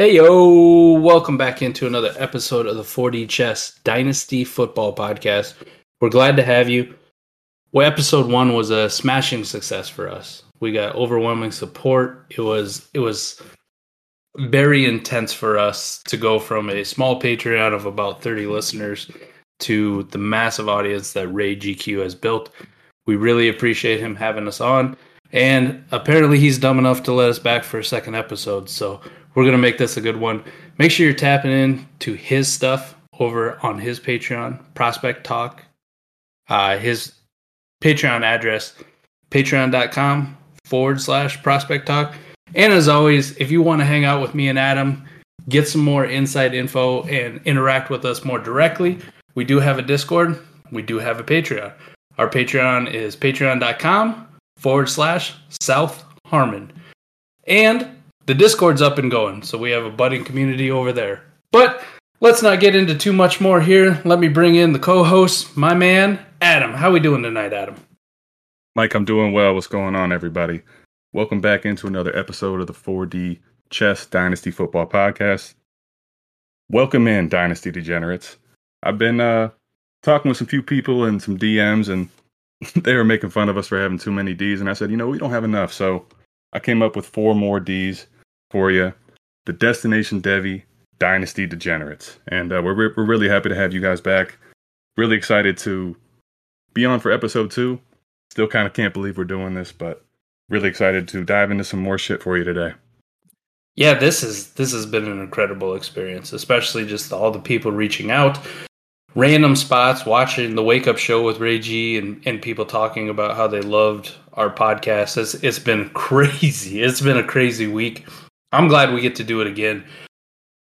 Hey yo, welcome back into another episode of the 4D Chess Dynasty Football Podcast. We're glad to have you. Well, episode 1 was a smashing success for us. We got overwhelming support. It was it was very intense for us to go from a small Patreon of about 30 listeners to the massive audience that Ray GQ has built. We really appreciate him having us on. And apparently, he's dumb enough to let us back for a second episode. So we're gonna make this a good one. Make sure you're tapping in to his stuff over on his Patreon, Prospect Talk. Uh, his Patreon address, patreon.com forward slash prospect talk. And as always, if you want to hang out with me and Adam, get some more inside info and interact with us more directly, we do have a Discord. We do have a Patreon. Our Patreon is patreon.com forward slash South Harmon. And the Discord's up and going, so we have a budding community over there. But let's not get into too much more here. Let me bring in the co-host, my man, Adam. How we doing tonight, Adam? Mike, I'm doing well. What's going on, everybody? Welcome back into another episode of the 4D Chess Dynasty Football Podcast. Welcome in, Dynasty Degenerates. I've been uh, talking with some few people and some DMs, and they were making fun of us for having too many Ds. And I said, you know, we don't have enough. So I came up with four more Ds for you the Destination Devy Dynasty Degenerates. And uh, we're, we're really happy to have you guys back. Really excited to be on for episode two. Still kind of can't believe we're doing this, but really excited to dive into some more shit for you today. Yeah, this is this has been an incredible experience, especially just all the people reaching out, random spots, watching the wake up show with Ray G and, and people talking about how they loved our podcast. It's it's been crazy. It's been a crazy week. I'm glad we get to do it again.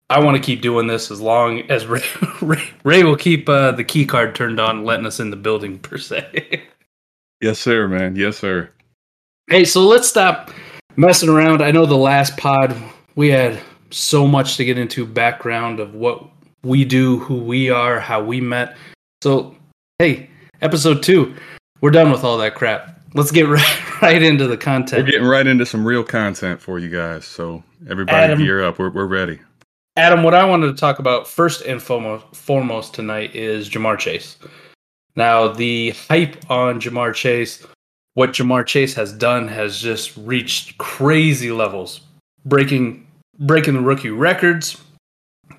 I want to keep doing this as long as Ray, Ray, Ray will keep uh, the key card turned on, letting us in the building per se. yes, sir, man. Yes, sir. Hey, so let's stop messing around. I know the last pod we had so much to get into background of what we do, who we are, how we met. So, hey, episode two, we're done with all that crap. Let's get right, right into the content. We're getting right into some real content for you guys. So, everybody Adam, gear up. We're, we're ready. Adam, what I wanted to talk about first and foremost, foremost tonight is Ja'Marr Chase. Now, the hype on Ja'Marr Chase, what Ja'Marr Chase has done has just reached crazy levels, breaking breaking the rookie records.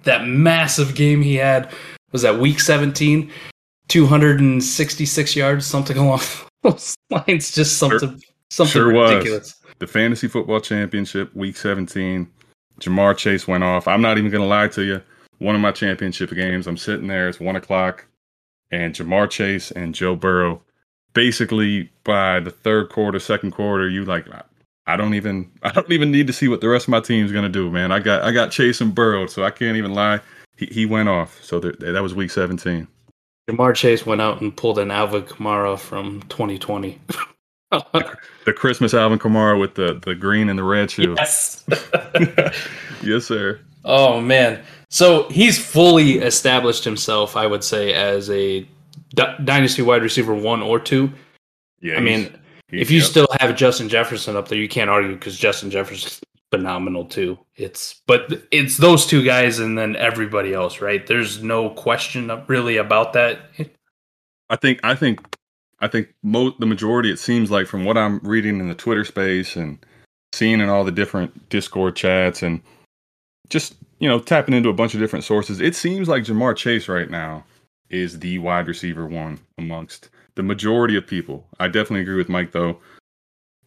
That massive game he had was that week 17, 266 yards, something along those lines. Just something sure, something sure ridiculous. Was. The fantasy football championship, week 17 Ja'Marr Chase went off. I'm not even going to lie to you. One of my championship games, I'm sitting there, it's one o'clock, and Ja'Marr Chase and Joe Burrow, basically by the third quarter, second quarter, you like, I don't even, I don't even need to see what the rest of my team's going to do, man. I got, I got Chase and Burrow, so I can't even lie. He, he went off. So th- that was week 17. Ja'Marr Chase went out and pulled an Alvin Kamara from 2020. the Christmas Alvin Kamara with the the green and the red shoes. Yes. yes, sir. Oh man. So he's fully established himself, I would say, as a d- dynasty wide receiver one or two. Yeah. I mean, if you yep. still have Justin Jefferson up there, you can't argue because Justin Jefferson's phenomenal too. It's but it's those two guys and then everybody else, right? There's no question really about that. I think I think I think mo- the majority, it seems like, from what I'm reading in the Twitter space and seeing in all the different Discord chats and just you know tapping into a bunch of different sources, it seems like Ja'Marr Chase right now is the wide receiver one amongst the majority of people. I definitely agree with Mike though.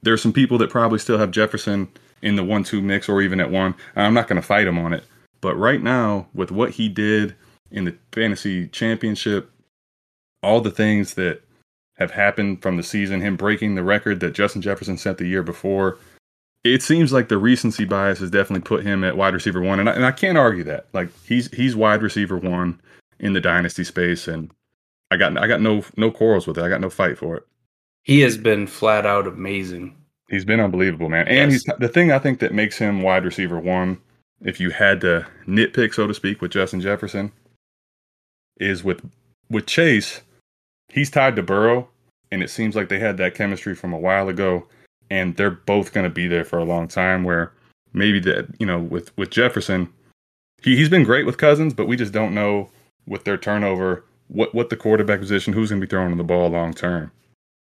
There are some people that probably still have Jefferson in the one-two mix or even at one. I'm not going to fight him on it, but right now with what he did in the fantasy championship, all the things that have happened from the season, him breaking the record that Justin Jefferson set the year before, it seems like the recency bias has definitely put him at wide receiver one, and I, and I can't argue that. Like he's he's wide receiver one in the dynasty space, and I got I got no no quarrels with it. I got no fight for it. He has been flat out amazing. He's been unbelievable, man. And yes. he's the thing I think that makes him wide receiver one. If you had to nitpick, so to speak, with Justin Jefferson, is with with Chase, he's tied to Burrow, and it seems like they had that chemistry from a while ago and they're both going to be there for a long time. Where maybe that you know with with Jefferson, he he's been great with Cousins, but we just don't know with their turnover what what the quarterback position who's going to be throwing the ball long term.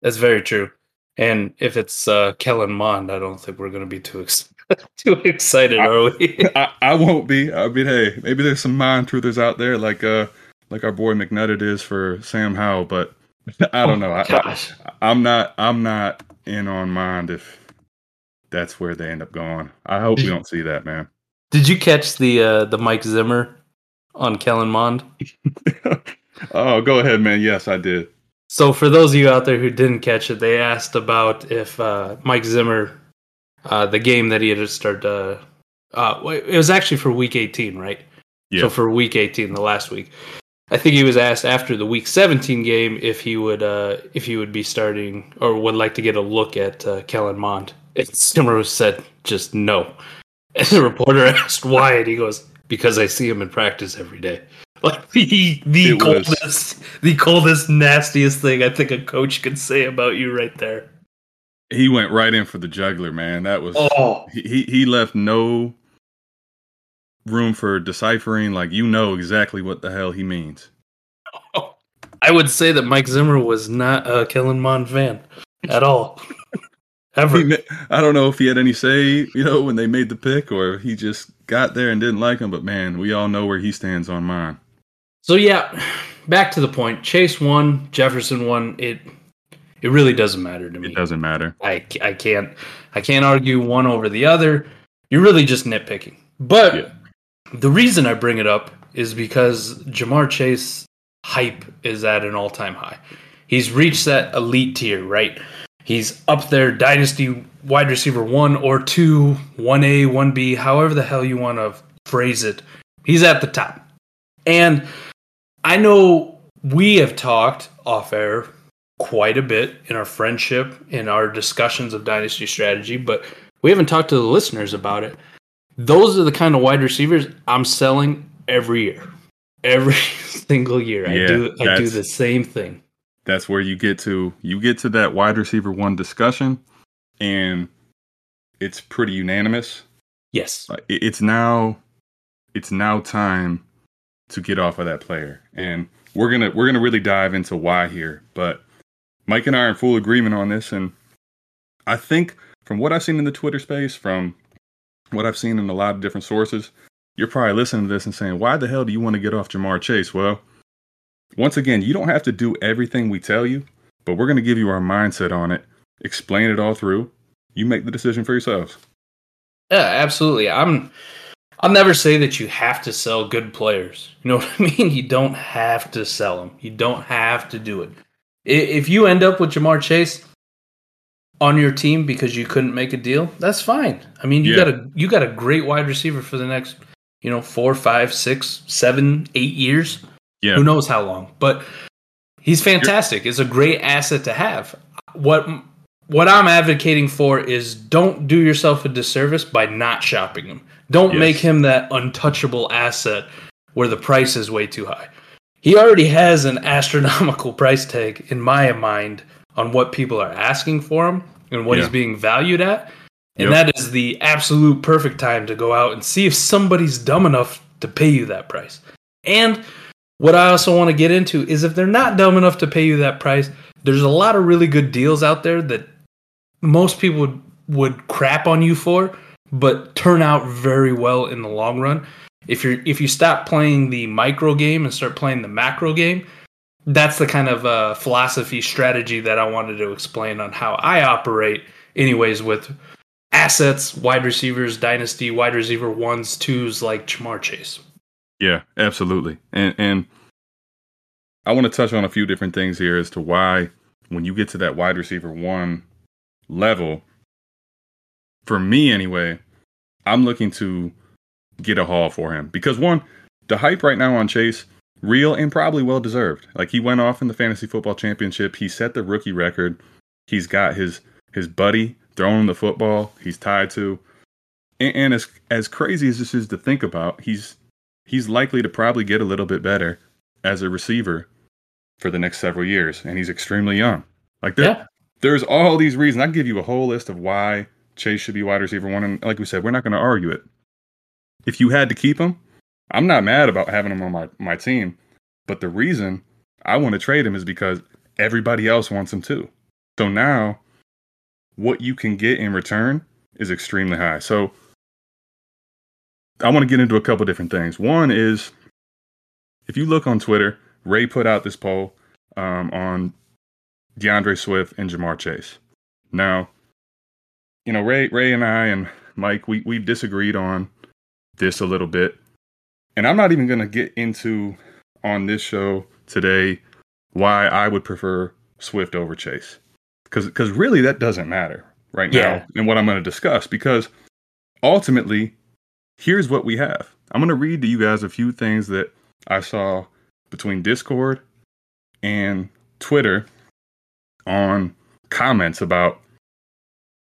That's very true. And if it's uh, Kellen Mond, I don't think we're going to be too ex- too excited, I, are we? I, I won't be. I mean, hey, maybe there's some Mond truthers out there like uh like our boy McNutted is for Sam Howell, but I don't oh, know. I, I, I'm not. I'm not in on mind if that's where they end up going. I hope we don't see that, man. Did you catch the uh, the Mike Zimmer on Kellen Mond? oh, go ahead, man. Yes, I did. So, for those of you out there who didn't catch it, they asked about if uh, Mike Zimmer, uh, the game that he had just started. Uh, uh it was actually for Week 18, right? Yeah. So for Week 18, the last week, I think he was asked after the Week 17 game if he would uh, if he would be starting or would like to get a look at uh, Kellen Mond. And Zimmer said just no. And the reporter asked why, and he goes, "Because I see him in practice every day." Like the the it coldest, was. the coldest, nastiest thing I think a coach could say about you right there. He went right in for the juggler, man. That was oh. he he left no room for deciphering. Like you know exactly what the hell he means. I would say that Mike Zimmer was not a Kellen Mond fan at all. Ever. He, I don't know if he had any say, you know, when they made the pick, or he just got there and didn't like him. But man, we all know where he stands on Mond. So yeah, back to the point. Chase won, Jefferson won. It it really doesn't matter to me. It doesn't matter. I, I can't I can't argue one over the other. You're really just nitpicking. But yeah. The reason I bring it up is because Ja'Marr Chase hype is at an all time high. He's reached that elite tier, right? He's up there, dynasty wide receiver one or two, 1A, 1B, however the hell you want to phrase it. He's at the top. And I know we have talked off air quite a bit in our friendship, in our discussions of dynasty strategy, but we haven't talked to the listeners about it those are the kind of wide receivers I'm selling every year. Every single year. Yeah, I do I do the same thing. That's where you get to you get to that wide receiver one discussion and it's pretty unanimous. Yes. It's now it's now time to get off of that player. And we're gonna we're gonna really dive into why here. But Mike and I are in full agreement on this and I think from what I've seen in the Twitter space, from what I've seen in a lot of different sources, you're probably listening to this and saying, why the hell do you want to get off Ja'Marr Chase? Well, once again, you don't have to do everything we tell you, but we're to give you our mindset on it, explain it all through. You make the decision for yourselves. Yeah, absolutely. I'm I'll never say that you have to sell good players. You know what I mean? You don't have to sell them. You don't have to do it. If you end up with Ja'Marr Chase, on your team because you couldn't make a deal, that's fine. I mean, you yeah. got a you got a great wide receiver for the next, you know, four, five, six, seven, eight years. Yeah. Who knows how long? But he's fantastic. It's a great asset to have. What what I'm advocating for is don't do yourself a disservice by not shopping him. Don't yes. make him that untouchable asset where the price is way too high. He already has an astronomical price tag in my mind on what people are asking for him and what yeah. he's being valued at. And yep. that is the absolute perfect time to go out and see if somebody's dumb enough to pay you that price. And what I also want to get into is if they're not dumb enough to pay you that price, there's a lot of really good deals out there that most people would, would crap on you for but turn out very well in the long run. If you're if you stop playing the micro game and start playing the macro game, that's the kind of uh, philosophy strategy that I wanted to explain on how I operate, anyways, with assets, wide receivers, dynasty, wide receiver ones, twos like Ja'Marr Chase. Yeah, absolutely. And and I want to touch on a few different things here as to why when you get to that wide receiver one level, for me anyway, I'm looking to get a haul for him because one, the hype right now on Chase, real and probably well deserved. Like he went off in the fantasy football championship, he set the rookie record. He's got his his buddy throwing the football. He's tied to, and, and as as crazy as this is to think about, he's he's likely to probably get a little bit better as a receiver for the next several years, and he's extremely young. Like there, yeah. there's all these reasons. I can give you a whole list of why Chase should be wide receiver one, and like we said, we're not going to argue it. If you had to keep him, I'm not mad about having him on my, my team, but the reason I want to trade him is because everybody else wants him too. So now, what you can get in return is extremely high. So I want to get into a couple different things. One is if you look on Twitter, Ray put out this poll um, on D'Andre Swift and Ja'Marr Chase. Now, you know, Ray, Ray and I and Mike, we we disagreed on this a little bit, and I'm not even going to get into on this show today why I would prefer Swift over Chase, because because really that doesn't matter right yeah. now, and what I'm going to discuss because ultimately here's what we have. I'm going to read to you guys a few things that I saw between Discord and Twitter on comments about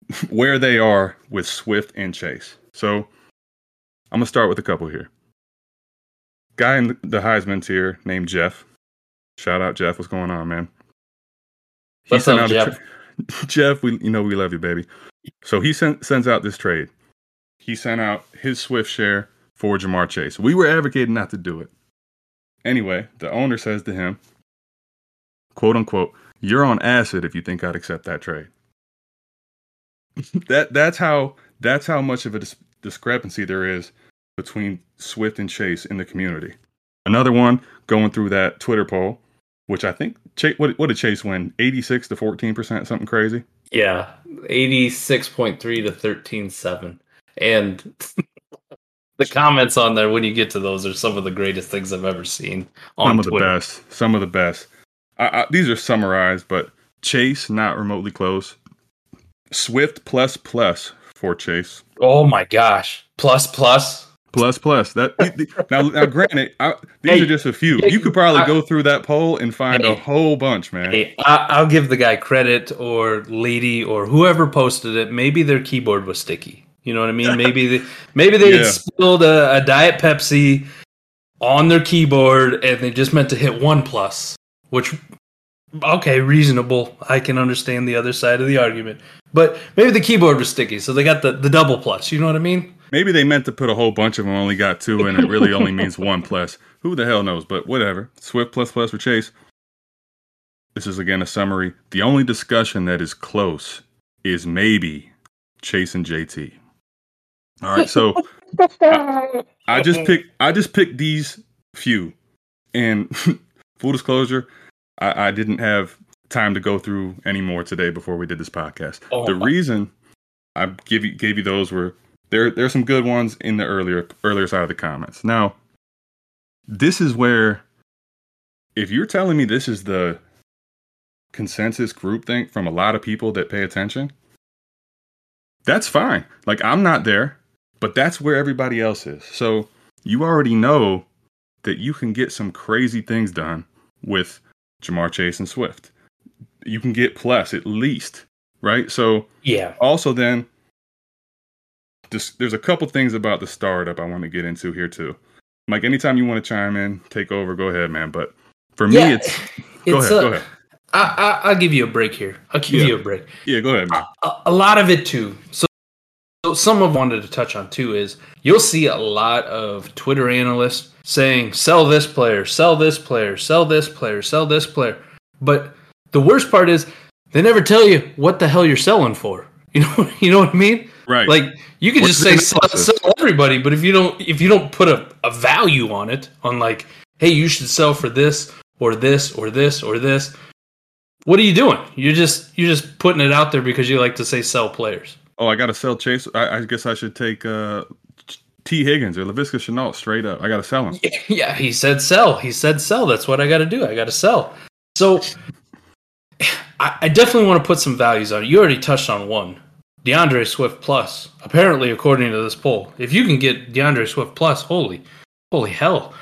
where they are with Swift and Chase. So I'm going to start with a couple here. Guy in the Heisman tier named Jeff. Shout out Jeff. What's going on, man? He What's up, Jeff? Tra- Jeff, we you know we love you, baby. So he sent, sends out this trade he sent out his Swift share for Ja'Marr Chase. We were advocating not to do it. Anyway, the owner says to him, quote unquote, you're on acid if you think I'd accept that trade. That that's how that's how much of a dis- discrepancy there is between Swift and Chase in the community. Another one going through that Twitter poll, which I think Chase, what, what did Chase win? 86 to 14%, something crazy? Yeah, 86.3 to 13.7 and the comments on there when you get to those are some of the greatest things I've ever seen. On some of Twitter. the best. Some of the best. I, I, these are summarized, but Chase not remotely close. Swift plus plus for Chase. Oh my gosh, plus plus. Plus plus that now now granted I, these hey, are just a few. You could probably I, go through that poll and find hey, a whole bunch, man. Hey, I, will give the guy credit or lady or whoever posted it. Maybe their keyboard was sticky. You know what I mean? Maybe they, maybe they yeah. had spilled a, a Diet Pepsi on their keyboard and they just meant to hit one plus, which okay, reasonable. I can understand the other side of the argument. But maybe the keyboard was sticky, so they got the, the double plus. You know what I mean? Maybe they meant to put a whole bunch of them, only got two, and it really only means one plus. Who the hell knows? But whatever. Swift plus plus for Chase. This is again a summary. The only discussion that is close is maybe Chase and JT. All right, so I, I, just picked I just picked these few, and full disclosure, I, I, didn't have time to go through any more today before we did this podcast. Oh, the reason I give you gave you those were there. There's some good ones in the earlier earlier side of the comments. Now, this is where if you're telling me this is the consensus groupthink from a lot of people that pay attention, that's fine. Like I'm not there. But that's where everybody else is. So you already know that you can get some crazy things done with Ja'Marr Chase and Swift. You can get plus at least, right? So yeah. Also, then just, there's a couple things about the startup I want to get into here too. Mike, anytime you want to chime in, take over. Go ahead, man. But for me, yeah, it's, go ahead. A, go uh, ahead. I, I, will give you a break here. I'll give yeah. you a break. Yeah, go ahead. A, a, lot of it too. So some of wanted to touch on too is you'll see a lot of Twitter analysts saying sell this player, sell this player, sell this player, sell this player. But the worst part is they never tell you what the hell you're selling for. You know, you know what I mean? Right. Like you can What's just say sell, sell everybody, but if you don't if you don't put a, a value on it, on like, hey, you should sell for this or this or this or this, what are you doing? You're just you're just putting it out there because you like to say sell players. Oh, I got to sell Chase. I, I guess I should take uh, Tee Higgins or Laviska Shenault straight up. I got to sell him. Yeah, he said sell. He said sell. That's what I got to do. I got to sell. So I, I definitely want to put some values on it. You already touched on one. D'Andre Swift plus. Apparently, according to this poll, if you can get D'Andre Swift plus, holy, holy hell,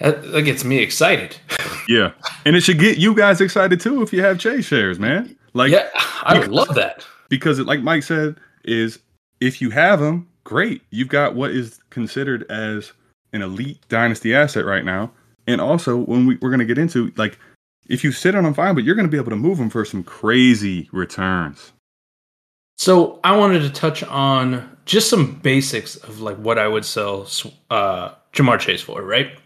that, that gets me excited. Yeah, and it should get you guys excited too if you have Chase shares, man. Like, yeah, I would love that. Because it, like Mike said, is if you have them, great. You've got what is considered as an elite dynasty asset right now. And also, when we, we're going to get into like, if you sit on them, fine, but you're going to be able to move them for some crazy returns. So I wanted to touch on just some basics of like what I would sell uh, Ja'Marr Chase for, right?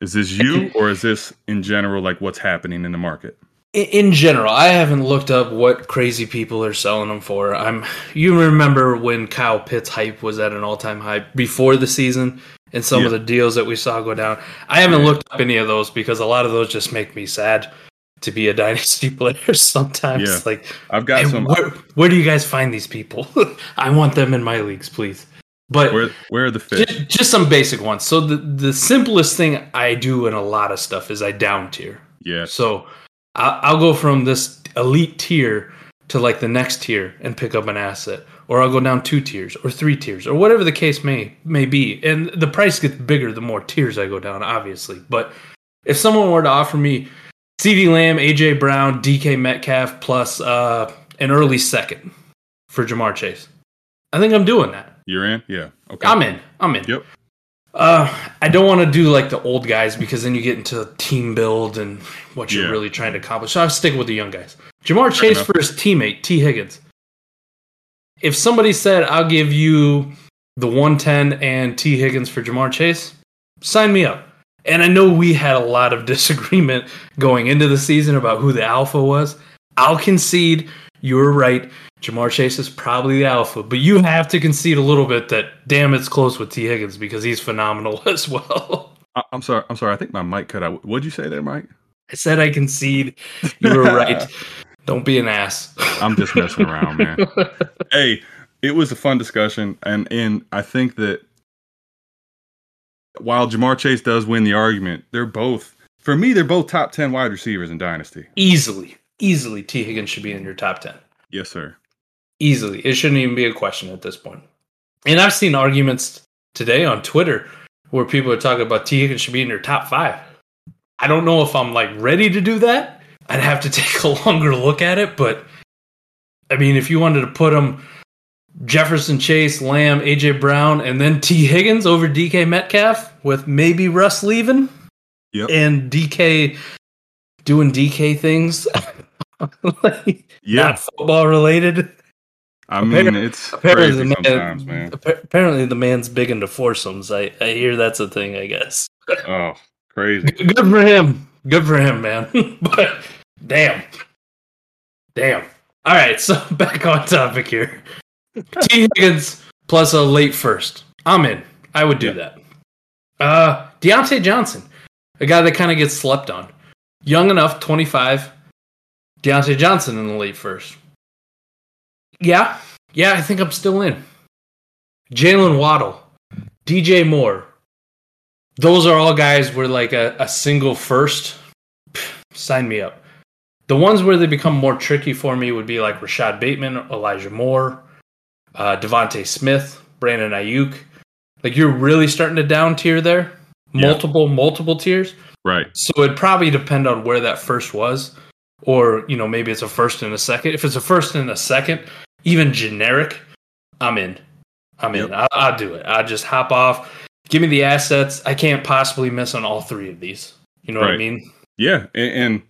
Is this you, or is this in general like what's happening in the market? In- general, I haven't looked up what crazy people are selling them for. I'm you remember when Kyle Pitts hype was at an all-time high before the season and some of the deals that we saw go down. I haven't looked up any of those because a lot of those just make me sad to be a dynasty player sometimes Yeah. like I've got some. where, where do you guys find these people? I want them in my leagues, please. But Where where are the fish? just, just some basic ones. So the the simplest thing I do in a lot of stuff is I down tier. Yeah. So I'll go from this elite tier to like the next tier and pick up an asset, or I'll go down two tiers or three tiers or whatever the case may may be. And the price gets bigger the more tiers I go down, obviously. But if someone were to offer me CeeDee Lamb, A.J. Brown, D.K. Metcalf plus uh, an early second for Ja'Marr Chase, I think I'm doing that. You're in. Yeah. Okay. I'm in. I'm in. Yep. Uh, I don't want to do like the old guys because then you get into team build and what you're Yeah. really trying to accomplish. So I'll stick with the young guys. Ja'Marr Chase for his teammate Tee Higgins. If somebody said I'll give you the 110 and Tee Higgins for Ja'Marr Chase, sign me up. And I know we had a lot of disagreement going into the season about who the alpha was. I'll concede you're right. Ja'Marr Chase is probably the alpha, but you have to concede a little bit that damn it's close with Tee Higgins because he's phenomenal as well. I, I'm sorry. I'm sorry. I think my mic cut out. What'd you say there, Mike? I said I concede. You were right. Don't be an ass. I'm just messing around, man. hey, it was a fun discussion, and and I think that while Ja'Marr Chase does win the argument, they're both for me. They're both top ten wide receivers in Dynasty. easily, easily Tee Higgins should be in your top 10. Yes, sir. Easily. It shouldn't even be a question at this point. And I've seen arguments today on Twitter where people are talking about Tee Higgins should be in your top five. I don't know if I'm like ready to do that. I'd have to take a longer look at it, but I mean, if you wanted to put him Jefferson Chase, Lamb, AJ Brown, and then Tee Higgins over DK Metcalf with maybe Russ leaving Yep. and DK doing DK things, like, Yeah, not football related. I mean it's Apparently, crazy the man, sometimes, man. apparently the man's big into foursomes. I, I hear that's a thing. I guess. Oh, crazy. Good for him. Good for him, man. but damn, damn. All right, so back on topic here. Tee Higgins plus a late first. I'm in. I would do Yeah. that. Uh, Diontae Johnson, a guy that kind of gets slept on. Young enough, 25. Diontae Johnson in the late first. Yeah, yeah, I think I'm still in. Jaylen Waddle, DJ Moore. Those are all guys where like a, a single first. pff, Sign me up. The ones where they become more tricky for me would be like Rashod Bateman, Elijah Moore, uh, DeVonta Smith, Brandon Aiyuk. Like you're really starting to down tier there. Yeah. Multiple, multiple tiers. Right. So it'd probably depend on where that first was, or you know maybe it's a first and a second. If it's a first and a second, even generic, I'm in. I'm in. Yep. I'll, I'll do it. I'll just hop off. Give me the assets. I can't possibly miss on all three of these. You know what I mean? Yeah, and, and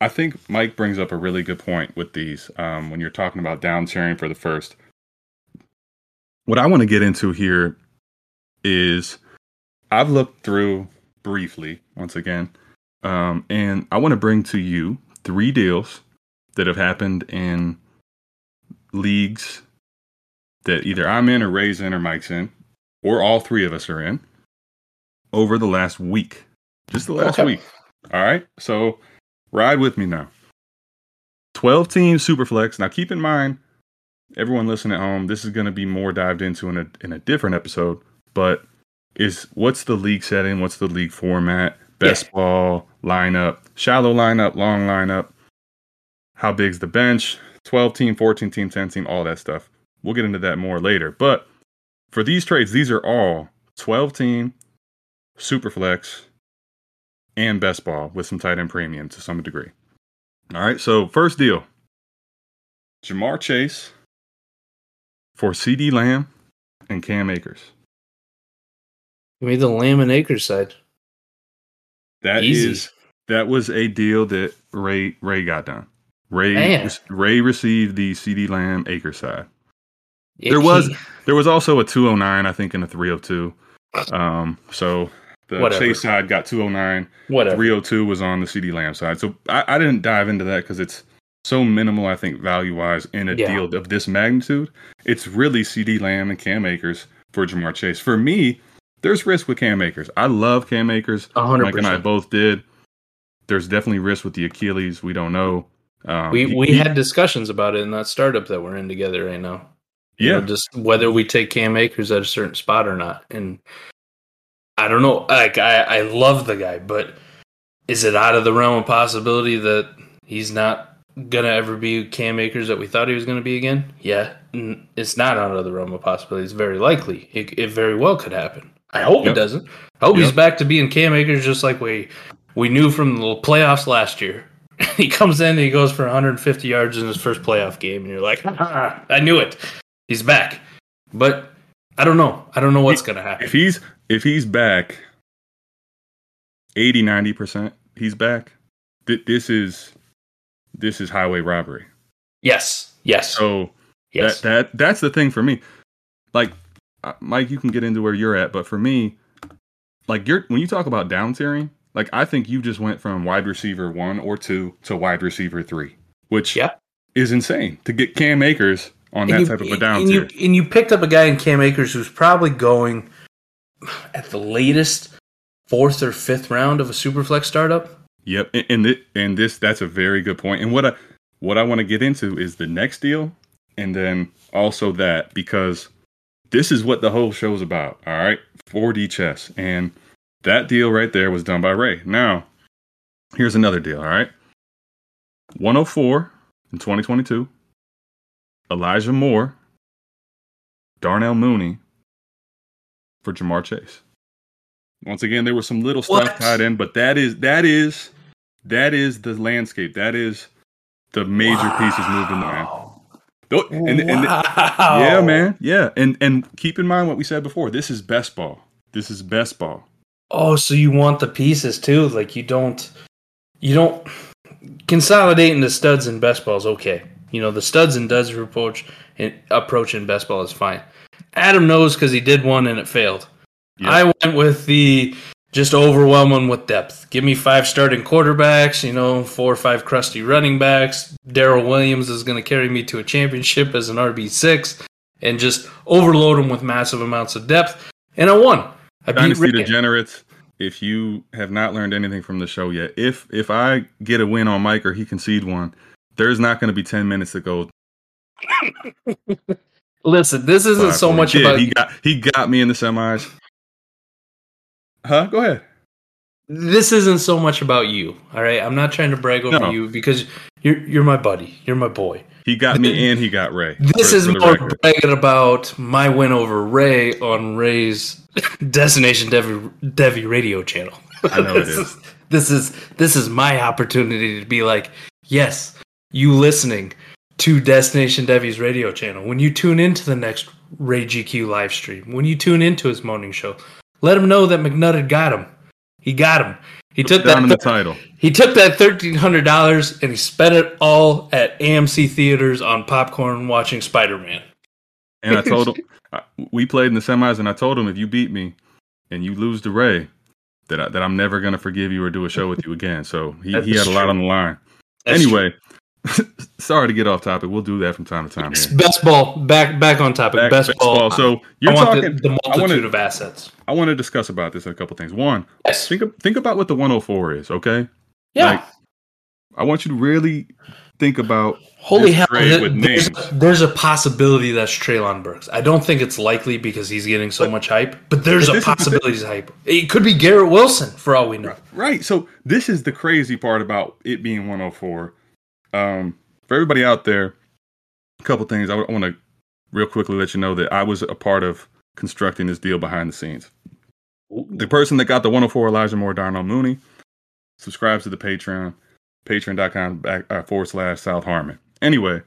I think Mike brings up a really good point with these um, when you're talking about down tiering for the first. What I want to get into here is I've looked through briefly once again, um, and I want to bring to you three deals that have happened in leagues that either I'm in or Ray's in or Mike's in, or all three of us are in over the last week. Just the last Okay. week. All right. So ride with me now. 12 team Superflex. Now keep in mind, everyone listening at home, this is going to be more dived into in a, in a different episode, but is what's the league setting? What's the league format? Best ball lineup, shallow lineup, long lineup. How big's the bench? 12 team, 14 team, 10 team, all that stuff. We'll get into that more later. But for these trades, these are all 12 team, Superflex, and best ball with some tight end premium to some degree. All right, so first deal Ja'Marr Chase for CeeDee Lamb and Cam Akers. Give me the Lamb and Akers side. That is Easy. that was a deal that Ray Ray got done. Ray. Ray received the CeeDee Lamb Acre side. Yeah, There was- There was also a 209, I think, and a 302. Um, so the Whatever. Chase side got 209. whatever. 302 was on the CeeDee Lamb side. So I, I didn't dive into that because it's so minimal, I think, value wise in a Yeah. deal of this magnitude. It's really CeeDee Lamb and Cam Akers for Ja'Marr Chase. For me, there's risk with Cam Akers. I love Cam Akers. A hundred Mike and I both did. There's definitely risk with the Achilles. We don't know. Um, We we he- had discussions about it in that startup that we're in together right now. You yeah, know, just whether we take Cam Akers at a certain spot or not. And I don't know. Like I, I love the guy, but is it out of the realm of possibility that he's not gonna ever be Cam Akers that we thought he was gonna be again? Yeah, it's not out of the realm of possibility. It's very likely. It, it very well could happen. I hope Yep. it doesn't. I hope he's back to being Cam Akers, just like we we knew from the playoffs last year. he comes in and he goes for 150 yards in his first playoff game, and you're like, "Ah, I knew it. He's back. But I don't know. I don't know what's going to happen. if he's if he's back 80 90% he's back th- this is this is highway robbery Yes. Yes. so yes. that that that's the thing for me like uh, mike you can get into where you're at but for me like you're when you talk about down tiering like i think you just went from wide receiver one or two to wide receiver three which Yeah. is insane to get cam akers on that you, type of a down and tier you, and you picked up a guy in Cam Akers who's probably going at the latest fourth or fifth round of a Superflex startup. Yep, and and, thi- and this that's a very good point. And what I what I want to get into is the next deal, and then also that because this is what the whole show's about. All right, 4D chess, and that deal right there was done by Ray. Now, here's another deal. All right, 104 in 2022, Elijah Moore, Darnell Mooney for Ja'Marr Chase. Once again, there was some little stuff What? tied in, but that is that is that is the landscape. That is the major pieces moving man. Wow. Tho- And, and- wow. yeah, man, yeah, and and keep in mind what we said before. This is best ball. This is best ball. Oh, so you want the pieces too? Like you don't, you don't consolidating the studs and best ball is okay. You know the studs and duds approach and approach in best ball is fine. Adam knows because he did one and it failed. I went with the just overwhelming with depth. Give me five starting quarterbacks, you know, four or five crusty running backs. Darrel Williams is going to carry me to a championship as an RB six, and just overload him with massive amounts of depth. And I won. I Dynasty Rickett. degenerates. If you have not learned anything from the show yet, if if I get a win on Mike or he concede one, there's not going to be ten minutes to go. Listen, this isn't five, so much He did. about he got he got me in the semis. Huh? Go ahead. This isn't so much about you. All right, I'm not trying to brag over No. you because you're you're my buddy. You're my boy. He got me and he got Ray. This for- is for more record. bragging about my win over Ray on Ray's Destination Devy, Devy radio channel. I know it this is. This is this is my opportunity to be like, yes, you listening to Destination Devy's radio channel. When you tune into the next Ray GQ live stream, when you tune into his morning show, let him know that McNutted got him. He got him. He took down in the that. title. He took that thirteen hundred dollars and he spent it all at AMC theaters on popcorn watching Spider Man. And I told him we played in the semis, and I told him if you beat me and you lose to Ray, that I, that I'm never gonna forgive you or do a show with you again. So he, That he had a lot on the line. anyway, sorry to get off topic. We'll do that from time to time. Here. Best ball back back on topic. Back- best, best ball. ball. So, you're want talking- the, the I multitude wanna- of assets. I want to discuss about this in a couple things. One, Yes. think think about what the 104 is. Okay, Yeah. like, I want you to really think about Holy hell! trade there- with there's, names. there's a possibility that's Treylon Burks. I don't think it's likely because he's getting so much hype, but there's But a the possibility he's hype. It could be Garrett Wilson for all we know. Right. So this is the crazy part about it being 104. Um, for everybody out there, a couple things I want to real quickly let you know that I was a part of constructing this deal behind the scenes. The person that got the 104 Elijah Moore Darnell Mooney subscribes to the Patreon, patreon.com back, uh, forward slash South Harmon. Anyway,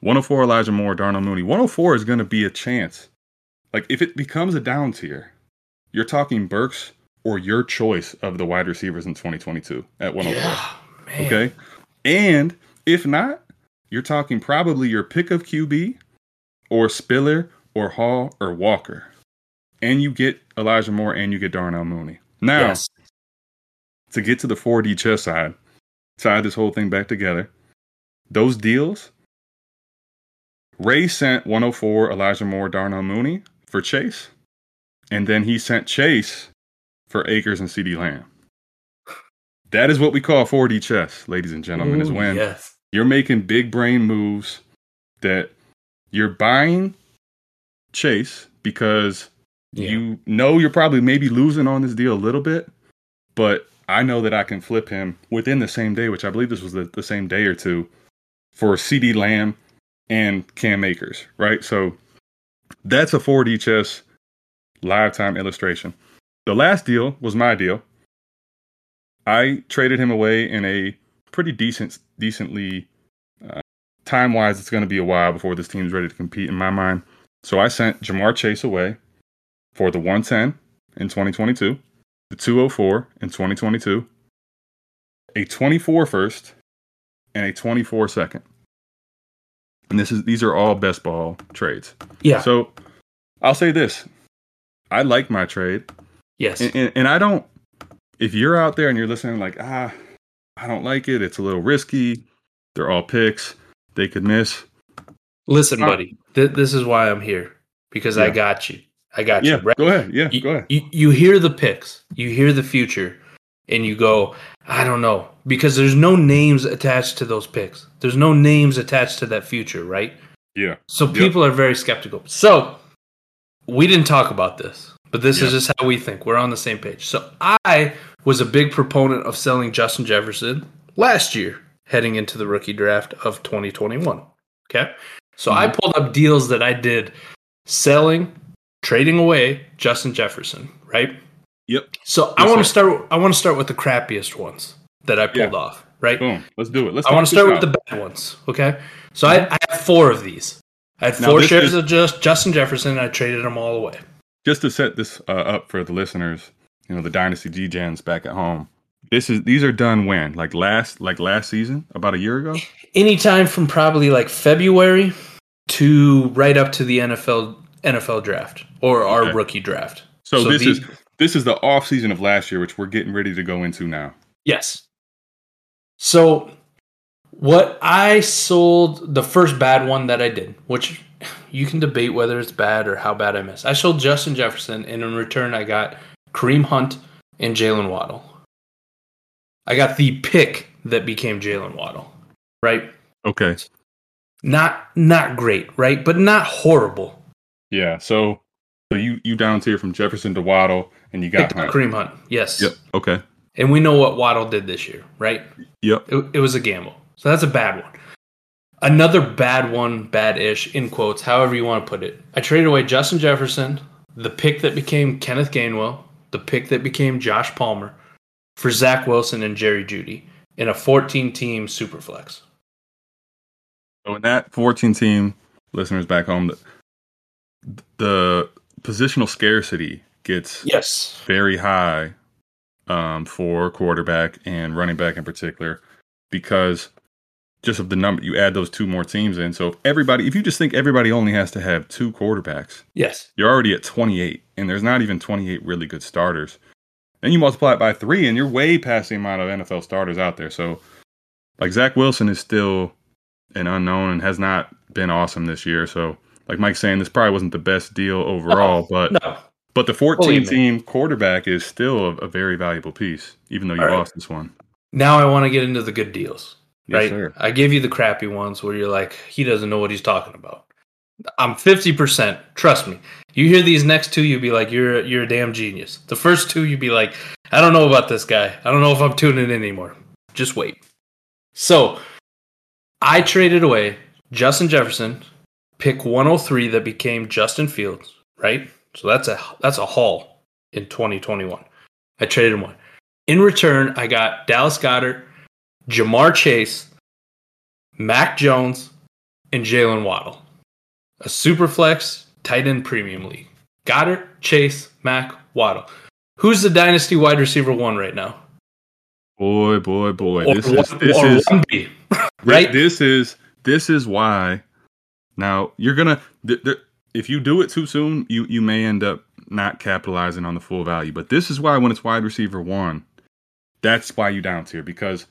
104 Elijah Moore Darnell Mooney. 104 is going to be a chance. Like if it becomes a down tier, you're talking Burks or your choice of the wide receivers in 2022 at 104. Yeah, man. Okay. And if not, you're talking probably your pick of QB or Spiller or Hall or Walker. And you get Elijah Moore and you get Darnell Mooney. Now, Yes. to get to the 4D chess side, tie this whole thing back together, those deals, Ray sent 104 Elijah Moore, Darnell Mooney for Chase. And then he sent Chase for Akers and CeeDee Lamb. That is what we call 4D chess, ladies and gentlemen, is Ooh, when yes. You're making big brain moves that you're buying Chase because Yeah. you know you're probably maybe losing on this deal a little bit, but I know that I can flip him within the same day, which I believe this was the, the same day or two, for CeeDee Lamb and Cam Akers, right? So that's a 4D chess live time illustration. The last deal was my deal. I traded him away in a pretty decent, decently uh, time wise. It's going to be a while before this team's ready to compete in my mind. So I sent Ja'Marr Chase away for the 110 in 2022, the 204 in 2022, a 24 first, and a 24 second. And this is these are all best ball trades. Yeah. So I'll say this: I like my trade, yes. and, and, and I don't. If you're out there and you're listening, like ah, I don't like it. It's a little risky. They're all picks. They could miss. Listen, Uh, buddy. Th- this is why I'm here because I got you. I got Yeah, you. Right? go ahead. Yeah, you, go ahead. You, you hear the picks, you hear the future, and you go, I don't know, because there's no names attached to those picks. There's no names attached to that future, right? Yeah, So people are very skeptical. So we didn't talk about this, but this is just how we think. We're on the same page. So I was a big proponent of selling Justin Jefferson last year, heading into the rookie draft of 2021. Okay. So I pulled up deals that I did selling, trading away Justin Jefferson, right? Yep. So I want to start I want to start with the crappiest ones that I pulled Yeah. off, right? Boom. Let's do it. Let's. I want to start with the bad ones. Okay. So I, I have four of these. I had Now, four shares is- of just Justin Jefferson. And I traded them all away. just to set this uh, up for the listeners. You know, the Dynasty Gens back at home. This is these are done when like last like last season about a year ago. Anytime from probably like February to right up to the NFL NFL draft or our Okay. rookie draft. So, this these- is this is the off season of last year, which we're getting ready to go into now. Yes. So what I sold the first bad one that I did, which you can debate whether it's bad or how bad I missed. I sold Justin Jefferson, and in return, I got Kareem Hunt and Jaylen Waddle. I got the pick that became Jaylen Waddle, right? Okay. Not not great, right? But not horrible. Yeah. So so you you down tier from Jefferson to Waddle, and you got Hunt. Kareem Hunt, yes. Yep. Okay. And we know what Waddle did this year, right? Yep. It, it was a gamble. So that's a bad one. Another bad one, bad ish, in quotes, however you want to put it. I traded away Justin Jefferson, the pick that became Kenneth Gainwell, the pick that became Josh Palmer, for Zach Wilson and Jerry Jeudy in a 14 team superflex. So in that 14 team, listeners back home, the, the positional scarcity gets Yes. very high um, for quarterback and running back in particular because just of the number you add those two more teams in. So if everybody, if you just think everybody only has to have two quarterbacks, Yes. you're already at 28, and there's not even 28 really good starters. Then you multiply it by three, and you're way past the amount of NFL starters out there. So, like Zach Wilson is still an unknown and has not been awesome this year. So, like Mike's saying, this probably wasn't the best deal overall, no, but no. but the 14 team quarterback is still a, a, very valuable piece, even though you All lost right. this one. Now I want to get into the good deals. Right? Yes, I give you the crappy ones where you're like, he doesn't know what he's talking about. I'm 50%. Trust me. You hear these next two, you'd be like, you're you're a damn genius. The first two, you'd be like, I don't know about this guy. I don't know if I'm tuning in anymore. Just wait. So, I traded away Justin Jefferson, pick 103 that became Justin Fields, right? So that's a that's a haul in 2021. I traded him one. In return, I got Dallas Goedert, Ja'Marr Chase, Mac Jones, and Jaylen Waddle. A super flex tight end premium league. Goedert, Chase, Mac, Waddle. Who's the dynasty wide receiver one right now? Boy, boy, boy. Or this is this is right. This is this is why. Now you're gonna th- th- if you do it too soon, you you may end up not capitalizing on the full value. But this is why when it's wide receiver one, that's why you down tier because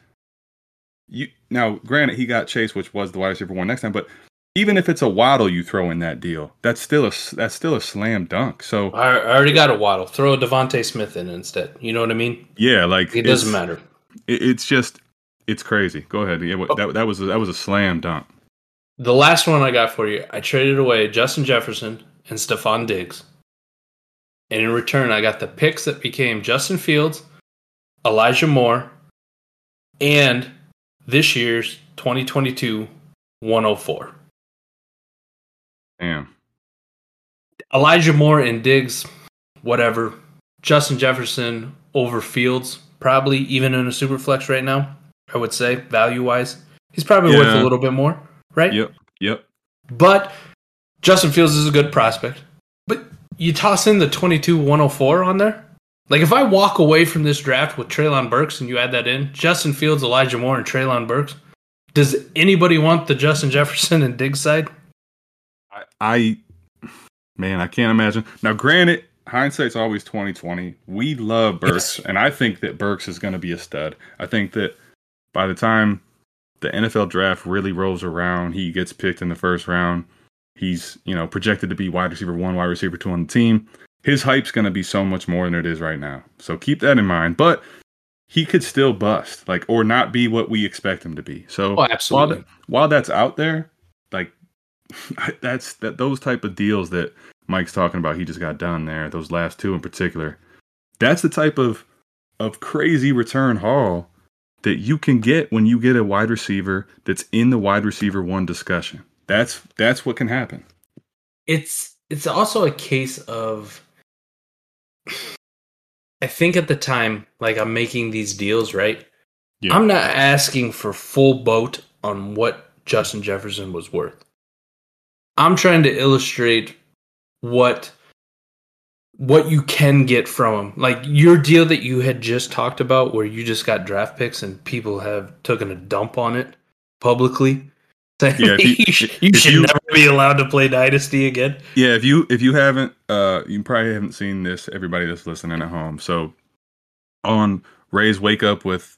you now granted he got Chase, which was the wide receiver one next time, but even if it's a waddle you throw in that deal, that's still a that's still a slam dunk. So I, already got a waddle. Throw a DeVonta Smith in instead. You know what I mean? Yeah, like it doesn't matter. It, it's just it's crazy. Go ahead. Yeah, that that was a, that was a slam dunk. The last one I got for you, I traded away Justin Jefferson and Stefon Diggs, and in return, I got the picks that became Justin Fields, Elijah Moore, and this year's 2022 104. Damn. Elijah Moore and Diggs, whatever. Justin Jefferson over Fields, probably even in a super flex right now. I would say value wise, he's probably yeah. worth a little bit more, right? Yep. Yep. But Justin Fields is a good prospect. But you toss in the 22 104 on there. Like if I walk away from this draft with Treylon Burks and you add that in, Justin Fields, Elijah Moore, and Treylon Burks, does anybody want the Justin Jefferson and Diggs side? I, man, I can't imagine. Now, granted, hindsight's always twenty twenty. We love Burks, and I think that Burks is going to be a stud. I think that by the time the NFL draft really rolls around, he gets picked in the first round. He's you know projected to be wide receiver one, wide receiver two on the team. His hype's going to be so much more than it is right now. So keep that in mind. But he could still bust, like, or not be what we expect him to be. So oh, absolutely. While, while that's out there, like that's that those type of deals that Mike's talking about. He just got done there. Those last two in particular. That's the type of of crazy return haul that you can get when you get a wide receiver that's in the wide receiver one discussion. That's that's what can happen. It's it's also a case of I think at the time, like I'm making these deals, right? Yeah. I'm not asking for full boat on what Justin Jefferson was worth. I'm trying to illustrate what what you can get from him. Like your deal that you had just talked about where you just got draft picks and people have taken a dump on it publicly. Yeah, you, you, should, you should you, never be allowed to play Dynasty again. Yeah, if you if you haven't uh you probably haven't seen this, everybody that's listening at home. So on Ray's Wake Up with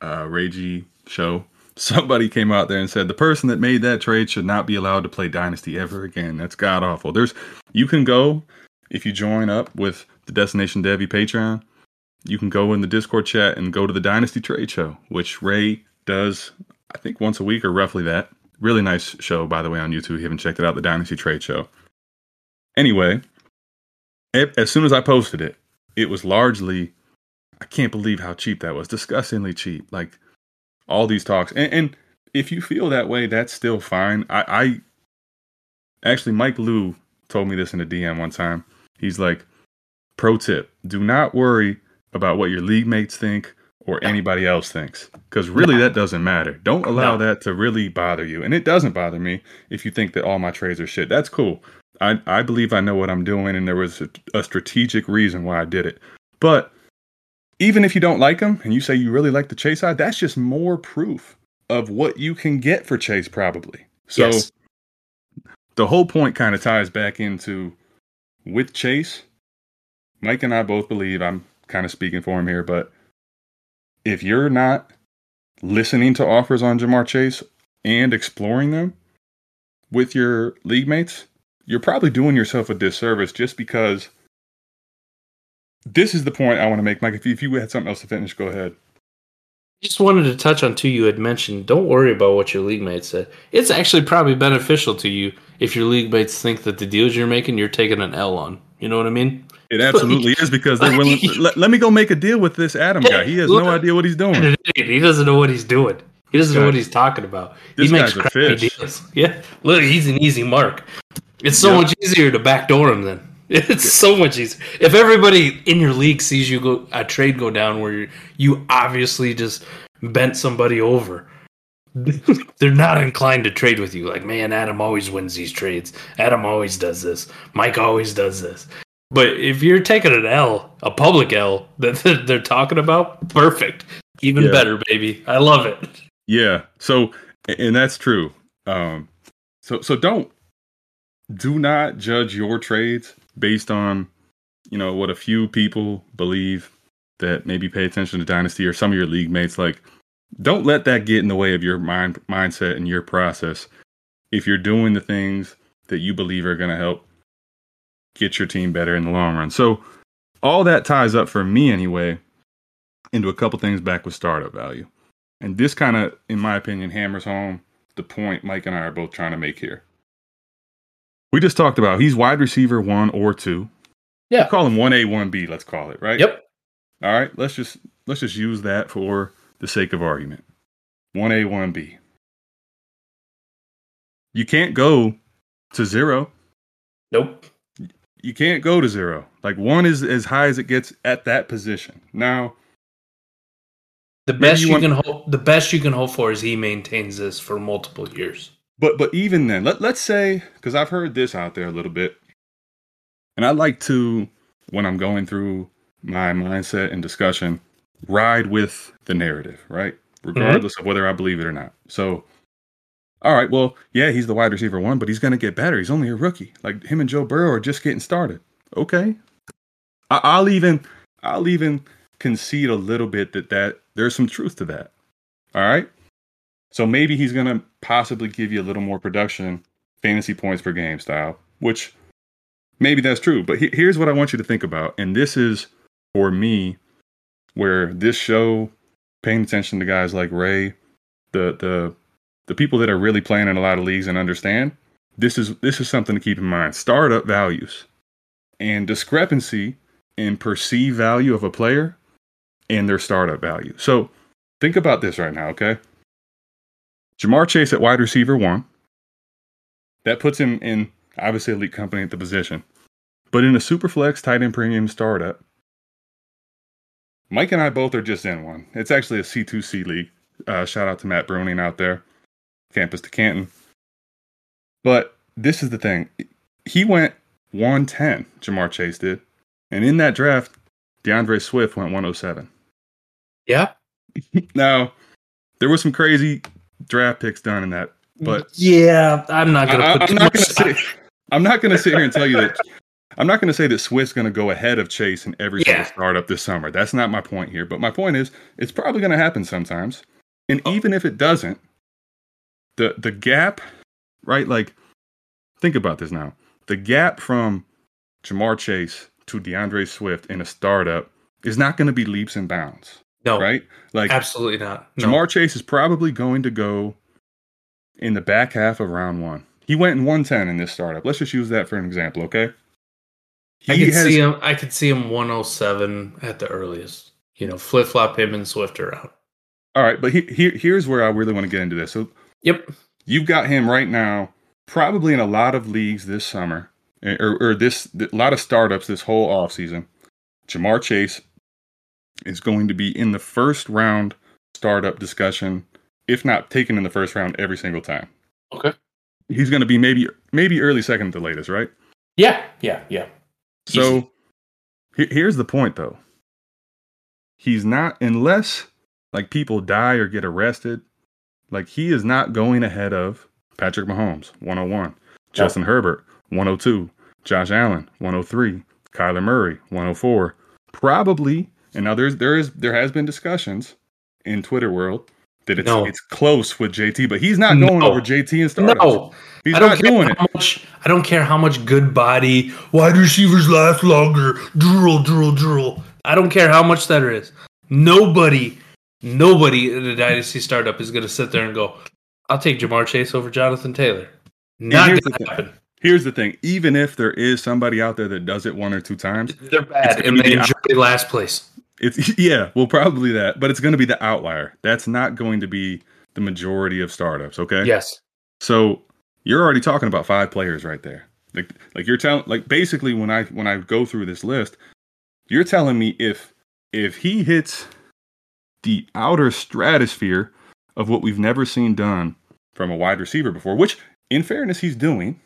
uh Ray G show, somebody came out there and said the person that made that trade should not be allowed to play Dynasty ever again. That's god awful. There's you can go if you join up with the Destination Devy Patreon. You can go in the Discord chat and go to the Dynasty Trade Show, which Ray does, I think, once a week or roughly that. Really nice show, by the way, on YouTube. If you haven't checked it out, the Dynasty Trade Show. Anyway, as soon as I posted it, it was largely, I can't believe how cheap that was. Disgustingly cheap. Like all these talks. And, and if you feel that way, that's still fine. I, I actually, Mike Lou told me this in a DM one time. He's like, pro tip, do not worry about what your league mates think or anybody else thinks because really that doesn't matter don't allow no. that to really bother you and it doesn't bother me if you think that all my trades are shit that's cool i, I believe i know what i'm doing and there was a, a strategic reason why i did it but even if you don't like him and you say you really like the Chase side, that's just more proof of what you can get for Chase, probably. So yes. the whole point kind of ties back into with Chase. Mike and I both believe I'm kind of speaking for him here, but if you're not listening to offers on Ja'Marr Chase and exploring them with your league mates, you're probably doing yourself a disservice just because this is the point I want to make. Mike, if you, if you had something else to finish, go ahead. Just wanted to touch on two you had mentioned. Don't worry about what your league mates said. It's actually probably beneficial to you if your league mates think that the deals you're making, you're taking an L on. You know what I mean? It absolutely is because they're willing. let, let, me go make a deal with this Adam guy. He has no idea what he's doing. He doesn't know what he's doing. He doesn't know what he's talking about. This he makes fish. deals. Yeah, look, he's an easy mark. It's so Yep. much easier to backdoor him then. It's so much easier. If everybody in your league sees you go a trade go down where you obviously just bent somebody over, they're not inclined to trade with you. Like, man, Adam always wins these trades. Adam always does this. Mike always does this. But if you're taking an L, a public L that they're talking about, perfect. Even Yeah. better, baby. I love it. Yeah. So, and that's true. Um, so, so don't, do not judge your trades based on, you know, what a few people believe that maybe pay attention to Dynasty or some of your league mates. Like, don't let that get in the way of your mind mindset and your process. If you're doing the things that you believe are going to help get your team better in the long run. So, all that ties up for me anyway into a couple things back with startup value. And this kind of, in my opinion, hammers home the point Mike and I are both trying to make here. We just talked about he's wide receiver one or two. Yeah. Call him one A, one B, let's call it, right? Yep. All right. Let's just let's just use that for the sake of argument. One A, one B. You can't go to zero. Nope. You can't go to zero. Like one is as high as it gets at that position. Now, The best you you, want- can hope the best you can hope for is he maintains this for multiple years. But but even then, let let's say because I've heard this out there a little bit, and I like to when I'm going through my mindset and discussion, ride with the narrative, right? Mm-hmm. Regardless of whether I believe it or not. So, all right, well, yeah, he's the wide receiver one, but he's going to get better. He's only a rookie. Like him and Joe Burrow are just getting started. Okay, I, I'll even I'll even concede a little bit that that there's some truth to that. All right. So maybe he's going to possibly give you a little more production, fantasy points per game style, which maybe that's true. But he- here's what I want you to think about. And this is for me where this show, paying attention to guys like Ray, the, the, the people that are really playing in a lot of leagues and understand, this is, this is something to keep in mind. Startup values and discrepancy in perceived value of a player and their startup value. So think about this right now, okay? Ja'Marr Chase at wide receiver one. That puts him in obviously elite company at the position. But in a super flex tight end premium startup, Mike and I both are just in one. It's actually a C2C league. Uh, shout out to Matt Bruning out there, campus to Canton. But this is the thing. He went 110, Ja'Marr Chase did. And in that draft, D'Andre Swift went 107. Yeah. Now, there was some crazy draft picks done in that, but yeah, I'm not gonna I, put am too not much going to stock- sit. I'm not going to sit here and tell you that. I'm not going to say that Swift's going to go ahead of Chase in every single Yeah. startup this summer. That's not my point here. But my point is, it's probably going to happen sometimes. And Oh. even if it doesn't, the the gap, right? Like, think about this now. The gap from Ja'Marr Chase to D'Andre Swift in a startup is not going to be leaps and bounds, No, right? Like, absolutely not. No. Ja'Marr Chase is probably going to go in the back half of round one. He went in 110 in this startup. Let's just use that for an example, okay? I He could has- see him. I could see him 107 at the earliest. You know, flip flop him and Swift around. All right, but he, he, here's where I really want to get into this. So Yep. you've got him right now, probably in a lot of leagues this summer, eh, or, or this a lot of startups this whole offseason. Ja'Marr Chase is going to be in the first round startup discussion, if not taken in the first round every single time. Okay. He's going to be maybe maybe early second at the latest, right? Yeah. Yeah. Yeah. So he- here's the point though. He's not unless like people die or get arrested, like he is not going ahead of Patrick Mahomes 101, Justin Herbert 102, Josh Allen 103, Kyler Murray 104. Probably, and now there's there is there has been discussions in Twitter world that it's No. it's close with JT, but he's not going No. over JT and startups. No, he's I don't not care doing how it. much. I don't care how much good body wide receivers last longer. Drool, drool, drool. I don't care how much that is. Nobody, nobody in a dynasty startup is going to sit there and go, "I'll take Ja'Marr Chase over Jonathan Taylor." Not here's going the to thing. happen. Here's the thing: even if there is somebody out there that does it one or two times, They're bad gonna and be they the- enjoy last place. it's yeah, well, probably that, but it's going to be the outlier. That's not going to be the majority of startups. Okay. Yes. So you're already talking about five players right there. Like like you're telling like basically when I when I go through this list, you're telling me if if he hits the outer stratosphere of what we've never seen done from a wide receiver before, which in fairness he's doing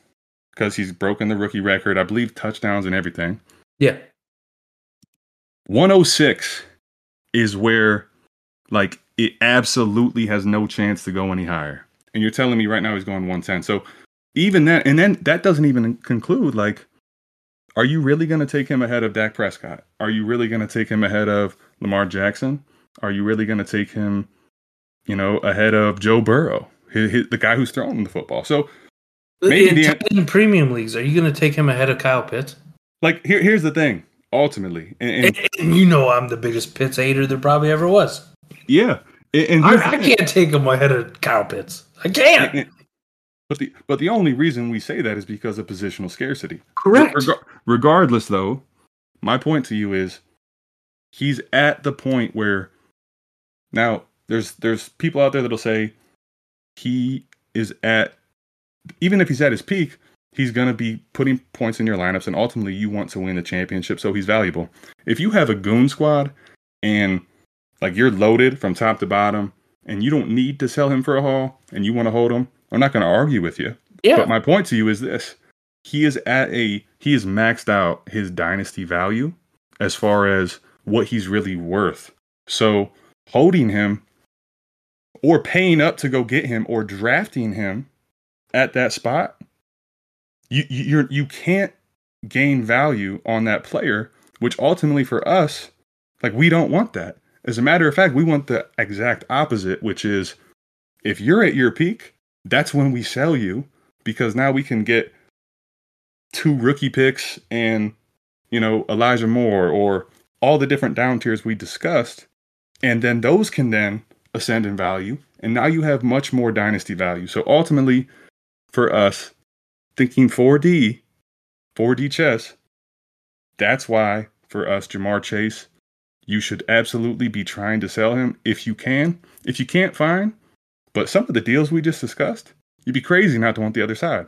because he's broken the rookie record, I believe touchdowns and everything. Yeah. 106 is where like it absolutely has no chance to go any higher. And you're telling me right now he's going 110. So even that and then that doesn't even conclude like are you really going to take him ahead of Dak Prescott? Are you really going to take him ahead of Lamar Jackson? Are you really going to take him, you know, ahead of Joe Burrow, hi- hi- the guy who's throwing the football? So Maybe in, the- end premium leagues, are you going to take him ahead of Kyle Pitts? like here, here's the thing. Ultimately, and, and And, you know I'm the biggest Pitts hater there probably ever was. yeah, and, and I, I can't take him ahead of Kyle Pitts. I can't. But the but the only reason we say that is because of positional scarcity. Correct. Reg- regardless, though, my point to you is he's at the point where now there's there's people out there that'll say he is at even if he's at his peak, he's going to be putting points in your lineups, and ultimately you want to win the championship, so he's valuable. If you have a goon squad and like you're loaded from top to bottom, and you don't need to sell him for a haul, and you want to hold him, I'm not going to argue with you. yeah. But my point to you is this: he is at a he has maxed out his dynasty value as far as what he's really worth. So holding him or paying up to go get him or drafting him at that spot, you you you're, can't gain value on that player, which ultimately for us, like we don't want that. As a matter of fact, we want the exact opposite, which is if you're at your peak, that's when we sell you because now we can get two rookie picks and you know Elijah Moore or all the different down tiers we discussed and then those can then ascend in value. And now you have much more dynasty value. So ultimately for us thinking 4D 4D chess that's why for us Ja'Marr Chase you should absolutely be trying to sell him if you can. If you can't find but some of the deals we just discussed you'd be crazy not to want the other side.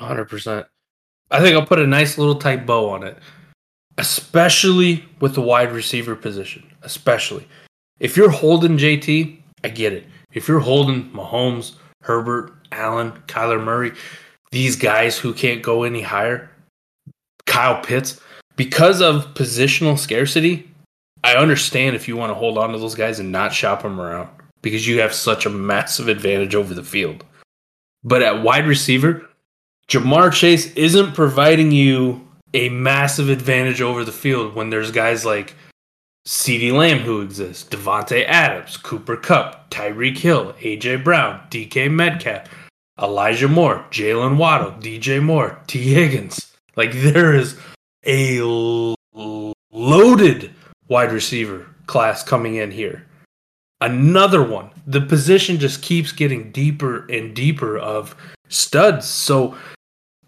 Hundred percent. I think I'll put a nice little tight bow on it, especially with the wide receiver position. Especially if you're holding JT, I get it. If you're holding Mahomes, Herbert, Allen, Kyler Murray, these guys who can't go any higher, Kyle Pitts, because of positional scarcity, I understand if you want to hold on to those guys and not shop them around because you have such a massive advantage over the field. But at wide receiver, Ja'Marr Chase isn't providing you a massive advantage over the field when there's guys like CeeDee Lamb who exists, Davante Adams, Cooper Kupp, Tyreek Hill, AJ Brown, DK Metcalf, Elijah Moore, Jaylen Waddle, DJ Moore, Tee Higgins. Like there is a loaded wide receiver class coming in here. Another one. The position just keeps getting deeper and deeper of studs. So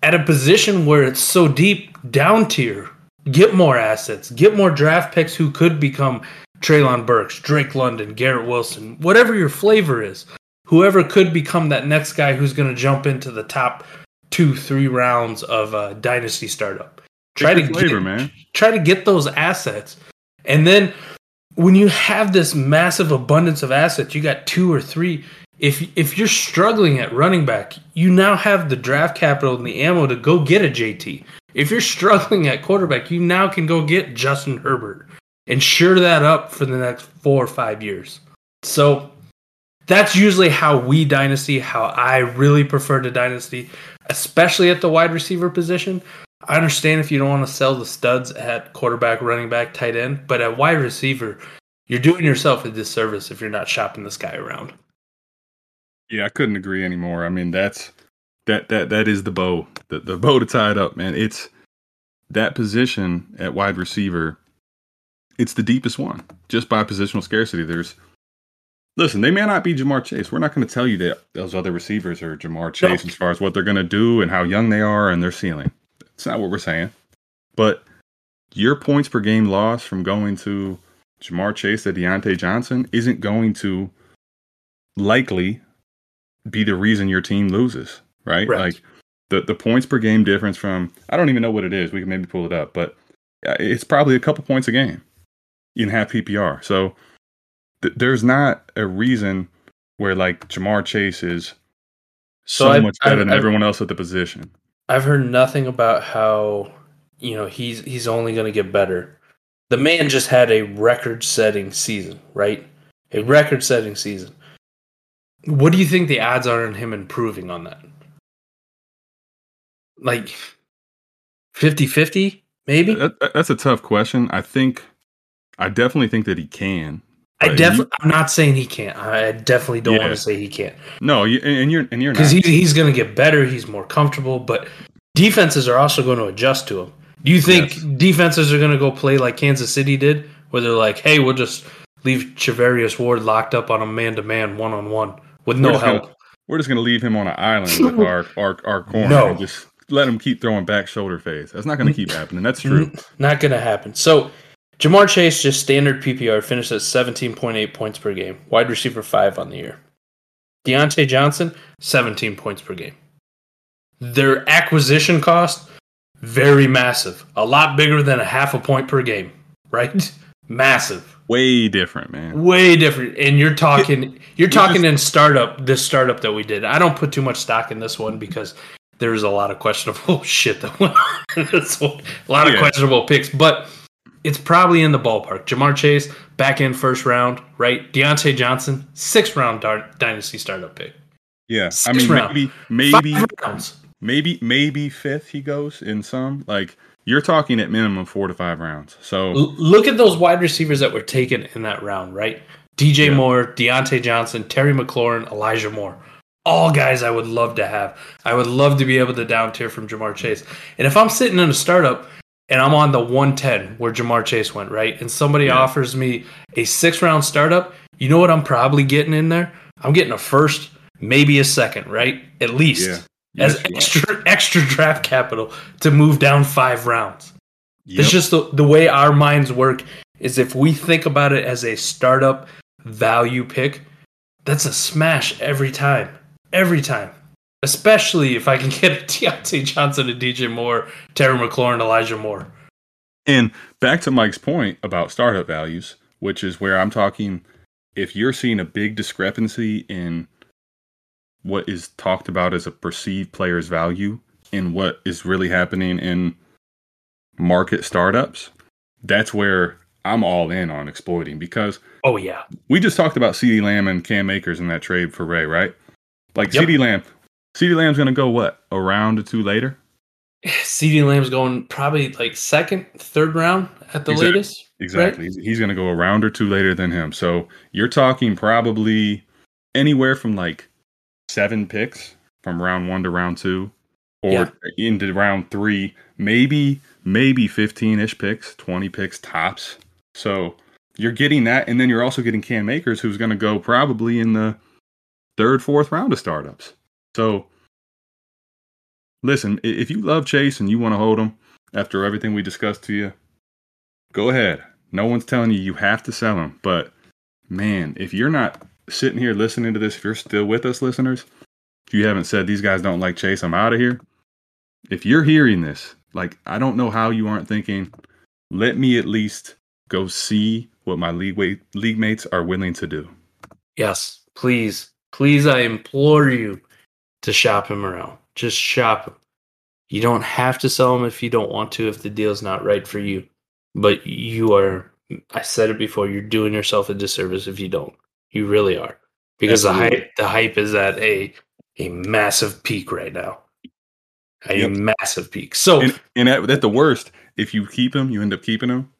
at a position where it's so deep down tier, get more assets, get more draft picks who could become Treylon Burks, Drake London, Garrett Wilson, whatever your flavor is. Whoever could become that next guy who's going to jump into the top two, three rounds of a dynasty startup. Try to flavor, get, man. try to get those assets, and then when you have this massive abundance of assets, you got two or three. If if you're struggling at running back, you now have the draft capital and the ammo to go get a JT. If you're struggling at quarterback, you now can go get Justin Herbert and sure that up for the next four or five years. So that's usually how we dynasty, how I really prefer to dynasty, especially at the wide receiver position. I understand if you don't want to sell the studs at quarterback, running back, tight end, but at wide receiver, you're doing yourself a disservice if you're not shopping this guy around. Yeah, I couldn't agree anymore. I mean, that's that that that is the bow, the, the bow to tie it up, man. It's that position at wide receiver. It's the deepest one, just by positional scarcity. There's listen, they may not be Ja'Marr Chase. We're not going to tell you that those other receivers are Ja'Marr Chase no. as far as what they're going to do and how young they are and their ceiling. It's not what we're saying. But your points per game loss from going to Ja'Marr Chase to Diontae Johnson isn't going to likely be the reason your team loses, right? right? Like the the points per game difference from I don't even know what it is. We can maybe pull it up, but uh, it's probably a couple points a game in half PPR. So th- there's not a reason where like Ja'Marr Chase is so, so I've, much better I've, than I've, everyone else at the position. I've heard nothing about how you know he's he's only going to get better. The man just had a record-setting season, right? A record-setting season. What do you think the odds are on him improving on that? Like 50-50 maybe? That, that's a tough question. I think I definitely think that he can. I definitely. I'm not saying he can't. I definitely don't yeah. want to say he can't. No, you, and you're and you're because he's he's going to get better. He's more comfortable, but defenses are also going to adjust to him. Do you think yes. defenses are going to go play like Kansas City did, where they're like, "Hey, we'll just leave Charvarius Ward locked up on a man to man, one on one with no help." Gonna, we're just going to leave him on an island with our our our corner no. and just let him keep throwing back shoulder phase. That's not going to keep happening. That's true. Mm-hmm. Not going to happen. So Ja'Marr Chase, just standard PPR, finished at 17.8 points per game, wide receiver five on the year. Diontae Johnson, 17 points per game. Their acquisition cost, very massive. A lot bigger than a half a point per game, right? massive. Way different, man. Way different. And you're talking you're talking in startup, this startup that we did. I don't put too much stock in this one because there's a lot of questionable shit that went on. A lot of yeah. questionable picks. But it's probably in the ballpark. Ja'Marr Chase, back in first round, right? Diontae Johnson, sixth round dynasty startup pick. Yeah, sixth I mean round. maybe maybe maybe maybe fifth he goes in some like you're talking at minimum four to five rounds. So L- look at those wide receivers that were taken in that round, right? DJ yeah. Moore, Diontae Johnson, Terry McLaurin, Elijah Moore. All guys I would love to have. I would love to be able to down tier from Ja'Marr Chase. And if I'm sitting in a startup and I'm on the 110 where Ja'Marr Chase went, right? And somebody yeah. offers me a six round startup, you know what I'm probably getting in there? I'm getting a first, maybe a second, right? At least yeah. yes, as extra extra draft capital to move down five rounds. Yep. It's just the, the way our minds work is if we think about it as a startup value pick, that's a smash every time. Every time especially if I can get a Diontae Johnson, a DJ Moore, Terry McLaurin, Elijah Moore. And back to Mike's point about startup values, which is where I'm talking. If you're seeing a big discrepancy in what is talked about as a perceived player's value and what is really happening in market startups, that's where I'm all in on exploiting because oh yeah, we just talked about CeeDee Lamb and Cam Akers in that trade for Ray, right? Like yep. CeeDee Lamb, CeeDee Lamb's going to go what? A round or two later? CeeDee Lamb's going probably like second, third round at the exactly. latest. Exactly. Right? He's going to go a round or two later than him. So you're talking probably anywhere from like seven picks from round one to round two or yeah. into round three, maybe, maybe 15 ish picks, 20 picks tops. So you're getting that. And then you're also getting Cam Akers, who's going to go probably in the third, fourth round of startups. So, listen, if you love Chase and you want to hold him after everything we discussed to you, go ahead. No one's telling you you have to sell him. But man, if you're not sitting here listening to this, if you're still with us, listeners, if you haven't said these guys don't like Chase, I'm out of here. If you're hearing this, like, I don't know how you aren't thinking, let me at least go see what my league, league mates are willing to do. Yes, please. Please, I implore you to shop him around. Just shop him. You don't have to sell him if you don't want to, if the deal's not right for you. But you are, I said it before, you're doing yourself a disservice if you don't. You really are. Because the hype, the hype is at a a massive peak right now. A yep. massive peak. So, and, and at, at the worst, if you keep him, you end up keeping him.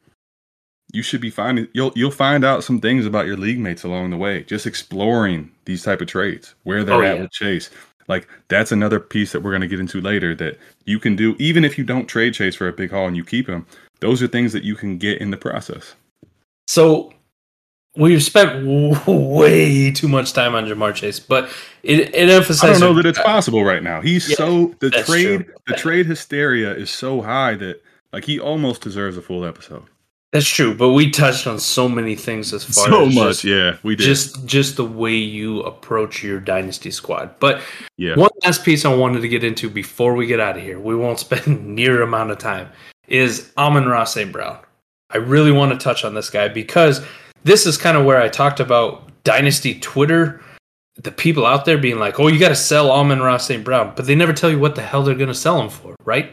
You should be finding you'll you'll find out some things about your league mates along the way. Just exploring these type of trades, where they're Oh, at yeah. with Chase. Like that's another piece that we're going to get into later that you can do even if you don't trade Chase for a big haul and you keep him. Those are things that you can get in the process. So we've spent way too much time on Ja'Marr Chase, but it, it emphasizes I don't know that it's possible right now. He's Yeah, so the trade true. the trade hysteria is so high that like he almost deserves a full episode. That's true, but we touched on so many things as far So as much, just, yeah, we did. just just the way you approach your dynasty squad. But yeah, one last piece I wanted to get into before we get out of here, we won't spend near amount of time, is Amon-Ra St. Brown. I really want to touch on this guy because this is kind of where I talked about dynasty Twitter, the people out there being like, "Oh, you got to sell Amon-Ra St. Brown," but they never tell you what the hell they're going to sell him for, right?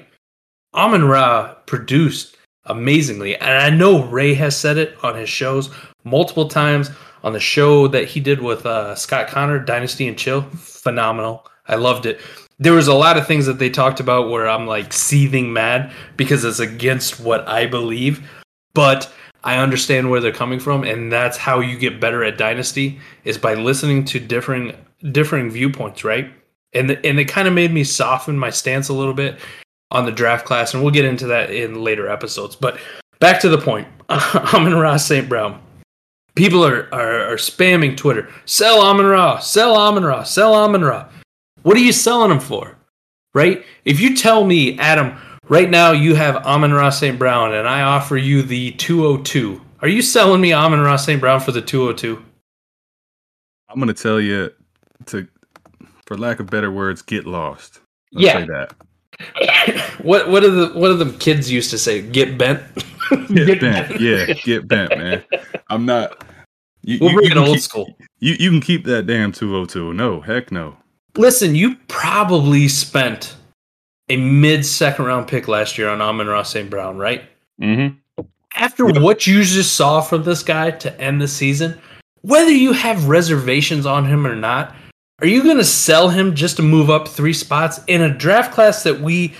Amon Ra produced amazingly, and I know Ray has said it on his shows multiple times on the show that he did with uh, Scott Connor, Dynasty and Chill. Phenomenal. I loved it. There was a lot of things that they talked about where I'm like seething mad because it's against what I believe, but I understand where they're coming from, and that's how you get better at Dynasty is by listening to differing differing viewpoints, right? And the, and it kind of made me soften my stance a little bit on the draft class, and we'll get into that in later episodes. But back to the point, Amon-Ra St. Brown. People are, are are spamming Twitter. Sell Amon Ra, sell Amon Ra, sell Amon Ra. What are you selling him for? Right? If you tell me, Adam, right now you have Amon Ra St. Brown and I offer you the 202, are you selling me Amon Ra St. Brown for the 202? I'm gonna tell you to, for lack of better words, get lost. Let's Yeah. Say that. what what are the what are the kids used to say? Get bent. Get bent, yeah, get bent, man. I'm not. You, We'll you- bring you it can old keep- school. You you can keep that damn 202. No, heck no. Listen, you probably spent a mid second round pick last year on Amon-Ra St. Brown, right? Mm-hmm. After what you just saw from this guy to end the season, whether you have reservations on him or not, are you going to sell him just to move up three spots in a draft class that we,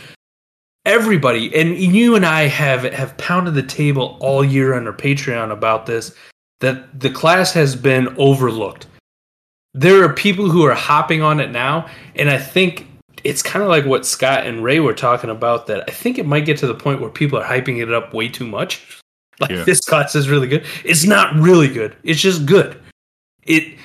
everybody, and you and I have have pounded the table all year on our Patreon about this, that the class has been overlooked. There are people who are hopping on it now, and I think it's kind of like what Scott and Ray were talking about. That I think it might get to the point where people are hyping it up way too much. Like Yeah. this class is really good. It's not really good. It's just good. It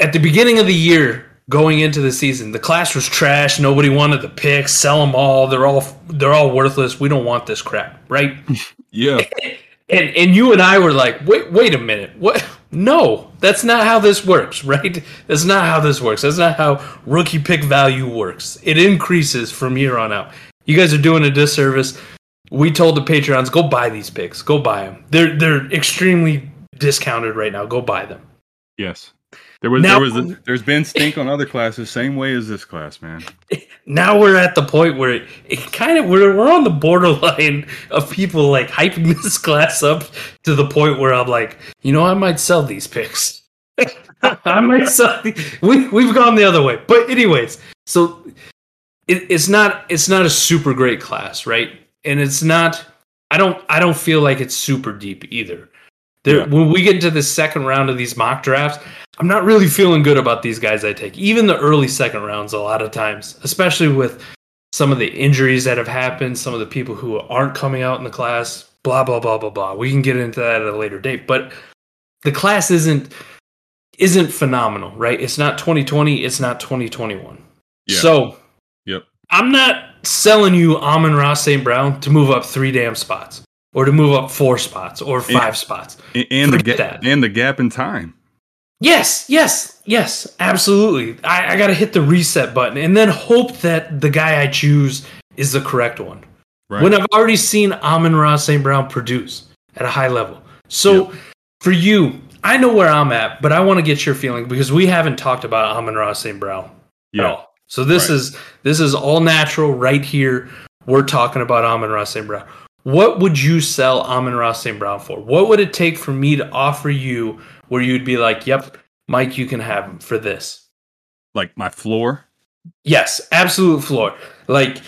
at the beginning of the year, going into the season, the class was trash. Nobody wanted the picks. Sell them all. They're all they're all worthless. We don't want this crap, right? Yeah, And and you and I were like, wait, wait a minute. What? No, that's not how this works, right? That's not how this works. That's not how rookie pick value works. It increases from year on out. You guys are doing a disservice. We told the Patreons, go buy these picks. Go buy them. They're they're extremely discounted right now. Go buy them. yes. There was Now- there was a, there's been stink on other classes, same way as this class, man. Now we're at the point where it, it kind of we're we're on the borderline of people like hyping this class up to the point where I'm like, you know, I might sell these picks. I might sell. The, we we've gone the other way, but anyways, so it, it's not it's not a super great class, right? And it's not. I don't I don't feel like it's super deep either. There, Yeah. when we get into the second round of these mock drafts, I'm not really feeling good about these guys I take. Even the early second rounds, a lot of times, especially with some of the injuries that have happened, some of the people who aren't coming out in the class, blah blah blah blah blah. We can get into that at a later date, but the class isn't isn't phenomenal, right? It's not 2020, it's not 2021. Yeah. So, Yep. I'm not selling you Amon-Ra St. Brown to move up three damn spots or to move up four spots or five spots. And, and the gap that. and the gap in time. Yes, yes, yes, absolutely. I, I got to hit the reset button and then hope that the guy I choose is the correct one. Right. When I've already seen Amon-Ra St. Brown produce at a high level. So for you, I know where I'm at, but I want to get your feeling because we haven't talked about Amon-Ra St. Brown at all. So this Right. is this is all natural right here. We're talking about Amon-Ra St. Brown. What would you sell Amon-Ra St. Brown for? What would it take for me to offer you where you'd be like, "Yep, Mike, you can have him for this." Like my floor. Yes, absolute floor. Like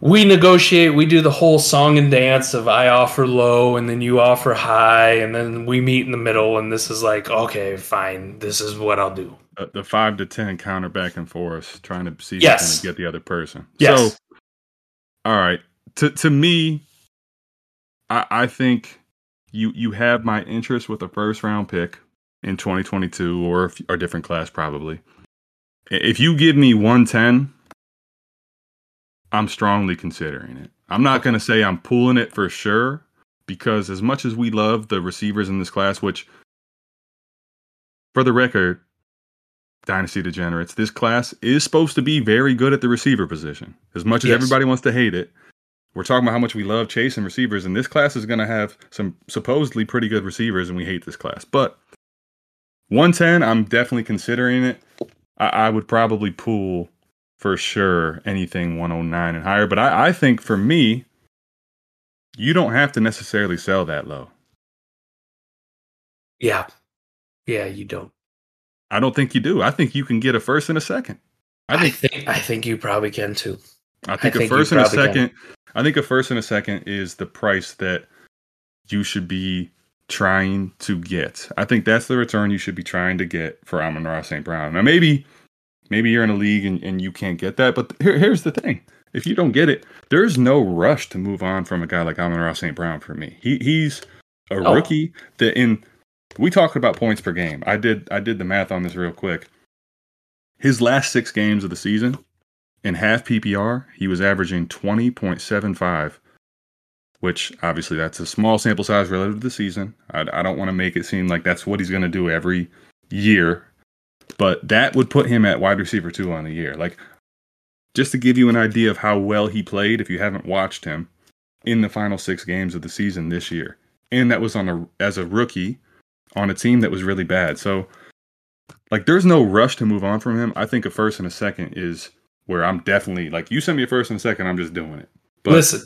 we negotiate, we do the whole song and dance of I offer low and then you offer high, and then we meet in the middle, and this is like, okay, fine, this is what I'll do. Uh, the five to ten counter back and forth, trying to see Yes. going to get the other person. Yes. So, all right. To to me, I, I think you you have my interest with a first round pick in 2022 or a different class probably. If you give me 110, I'm strongly considering it. I'm not going to say I'm pulling it for sure because as much as we love the receivers in this class, which for the record, Dynasty Degenerates, this class is supposed to be very good at the receiver position. As much as Yes. everybody wants to hate it, we're talking about how much we love chasing receivers, and this class is going to have some supposedly pretty good receivers, and we hate this class. But 110, I'm definitely considering it. I, I would probably pull for sure anything 109 and higher. But I, I think for me, you don't have to necessarily sell that low. Yeah. Yeah, you don't. I don't think you do. I think you can get a first and a second. I I think think I think you probably can too. I think, I a think you first and a second. can. I think a first and a second is the price that you should be trying to get. I think that's the return you should be trying to get for Amon-Ra St. Brown. Now maybe maybe you're in a league and, and you can't get that, but here, here's the thing. If you don't get it, there's no rush to move on from a guy like Amon-Ra St. Brown for me. He he's a Oh. rookie that in we talked about points per game. I did I did the math on this real quick. His last six games of the season, in half PPR, he was averaging 20.75, which obviously that's a small sample size relative to the season. I, I don't want to make it seem like that's what he's going to do every year, but that would put him at wide receiver two on the year. Like, just to give you an idea of how well he played, if you haven't watched him in the final six games of the season this year, and that was on a as a rookie on a team that was really bad. So, like, there's no rush to move on from him. I think a first and a second is where I'm definitely like, you send me a first and a second, I'm just doing it. But Listen,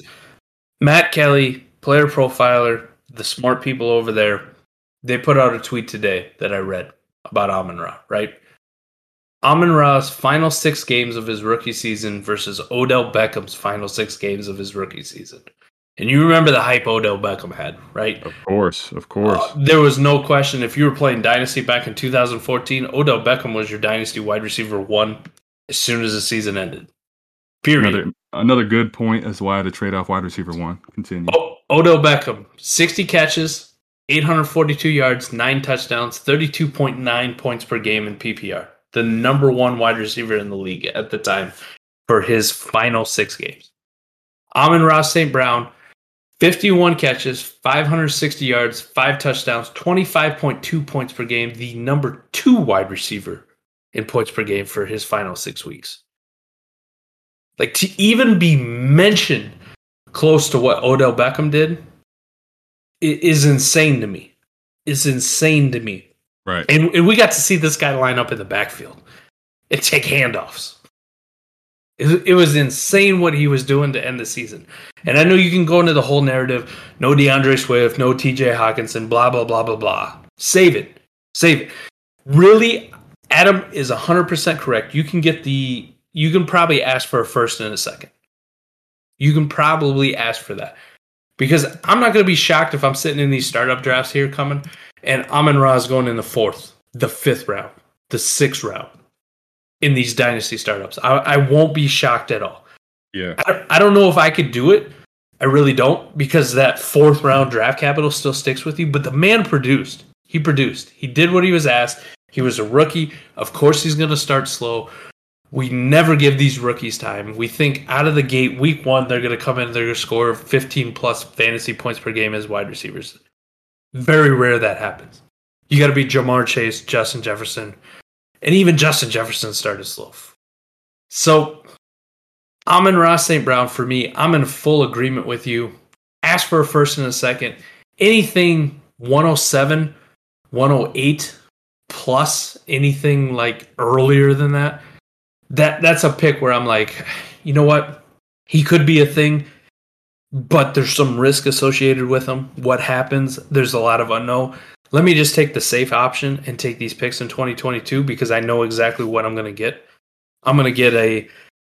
Matt Kelly, PlayerProfiler, the smart people over there, they put out a tweet today that I read about Amon Ra, right? Amon Ra's final six games of his rookie season versus Odell Beckham's final six games of his rookie season. And you remember the hype Odell Beckham had, right? of course, of course. Uh, there was no question if you were playing Dynasty back in 2014, Odell Beckham was your Dynasty wide receiver one as soon as the season ended. Period. another another good point as why to trade off wide receiver one. Continue. O- Odell Beckham, 60 catches, 842 yards, 9 touchdowns, 32.9 points per game in PPR. The number one wide receiver in the league at the time for his final six games. Amon-Ra St. Brown, 51 catches, 560 yards, 5 touchdowns, 25.2 points per game, the number two wide receiver in points per game for his final six weeks. Like to even be mentioned close to what Odell Beckham did i- is insane to me. It's insane to me. Right. And, and we got to see this guy line up in the backfield and take handoffs. It, it was insane what he was doing to end the season. And I know you can go into the whole narrative no D'Andre Swift, no TJ Hockenson, blah, blah, blah, blah, blah. Save it. Save it. Really, Adam is 100% correct. You can get the, you can probably ask for a first and a second. You can probably ask for that. Because I'm not going to be shocked if I'm sitting in these startup drafts here coming and Amon is going in the fourth, the fifth round, the sixth round in these dynasty startups. I, I won't be shocked at all. Yeah. I I don't know if I could do it. I really don't because that fourth round draft capital still sticks with you. But the man produced. He produced. He did what he was asked. He was a rookie. Of course, he's going to start slow. We never give these rookies time. We think out of the gate, week one, they're going to come in, they're going to score 15 plus fantasy points per game as wide receivers. Very rare that happens. You got to be Ja'Marr Chase, Justin Jefferson, and even Justin Jefferson started slow. So, Amon-Ra St. Brown, for me, I'm in full agreement with you. Ask for a first and a second. Anything 107, 108 plus anything like earlier than that, that that's a pick where I'm like, you know what? He could be a thing, but there's some risk associated with him. What happens? There's a lot of unknown. Let me just take the safe option and take these picks in 2022 because I know exactly what I'm going to get. I'm going to get a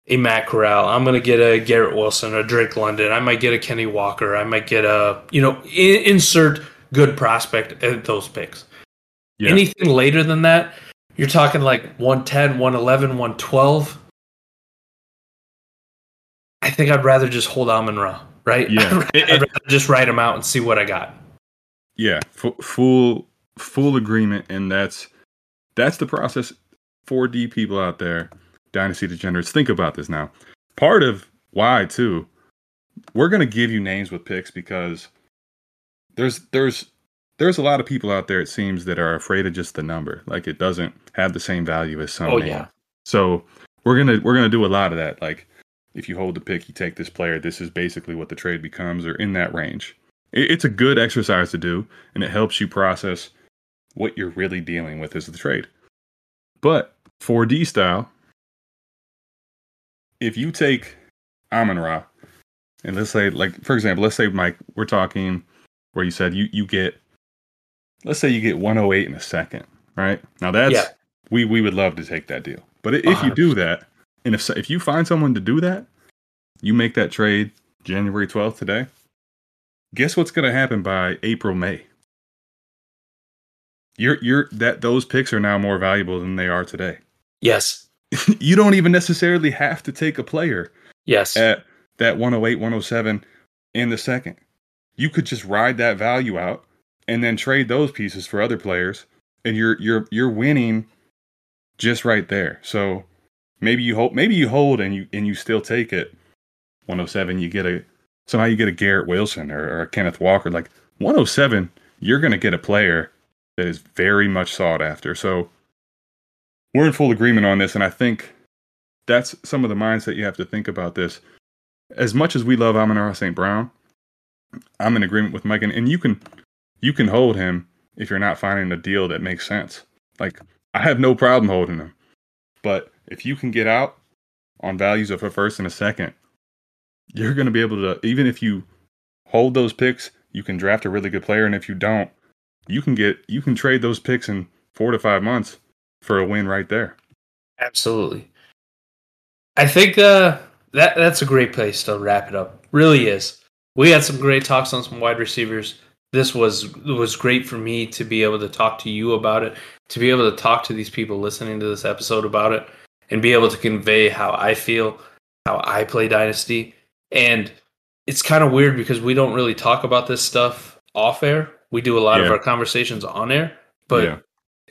a Matt Corral. I'm going to get a Garrett Wilson, a Drake London. I might get a Kenny Walker. I might get a, you know, in, insert good prospect at those picks. Yeah. Anything later than that, you're talking like 110, 111, 112. I think I'd rather just hold Amon Ra, right? Yeah. I'd, rather, It- I'd rather just write him out and see what I got. Yeah, f- full full agreement, and that's that's the process. 4D people out there, Dynasty degenerates, think about this now. Part of why too, we're gonna give you names with picks because there's there's there's a lot of people out there it seems that are afraid of just the number, like it doesn't have the same value as some. Oh, name. yeah. So we're gonna we're gonna do a lot of that. Like if you hold the pick, you take this player. This is basically what the trade becomes, or in that range. It- It's a good exercise to do, and it helps you process what you're really dealing with as the trade. But 4D style, if you take Amon Ra, and let's say, like for example, let's say Mike, we're talking where you said you you get, let's say you get 108 in a second, right? Now that's Yeah. we we would love to take that deal, but if you do that, and if if you find someone to do that, you make that trade January 12th today. Guess what's going to happen by April May? You're you're that those picks are now more valuable than they are today. Yes. you don't even necessarily have to take a player Yes. at that 108, 107 in the second. You could just ride that value out and then trade those pieces for other players and you're you're you're winning just right there. So maybe you hold maybe you hold and you and you still take it 107 you get a somehow you get a Garrett Wilson or, or a Kenneth Walker like 107 you're going to get a player that is very much sought after. So we're in full agreement on this and I think that's some of the mindset you have to think about this. As much as we love Amon St. Brown, I'm in agreement with Mike, and, and you can you can hold him if you're not finding a deal that makes sense. Like I have no problem holding him, but if you can get out on values of a first and a second, you're going to be able to. Even if you hold those picks, you can draft a really good player, and if you don't, you can get you can trade those picks in four to five months for a win right there. Absolutely. I think uh, that that's a great place to wrap it up. Really is. We had some great talks on some wide receivers. This was was great for me to be able to talk to you about it, to be able to talk to these people listening to this episode about it, and be able to convey how I feel, how I play Dynasty. And it's kind of weird because we don't really talk about this stuff off air. We do a lot of our conversations on air, but Yeah.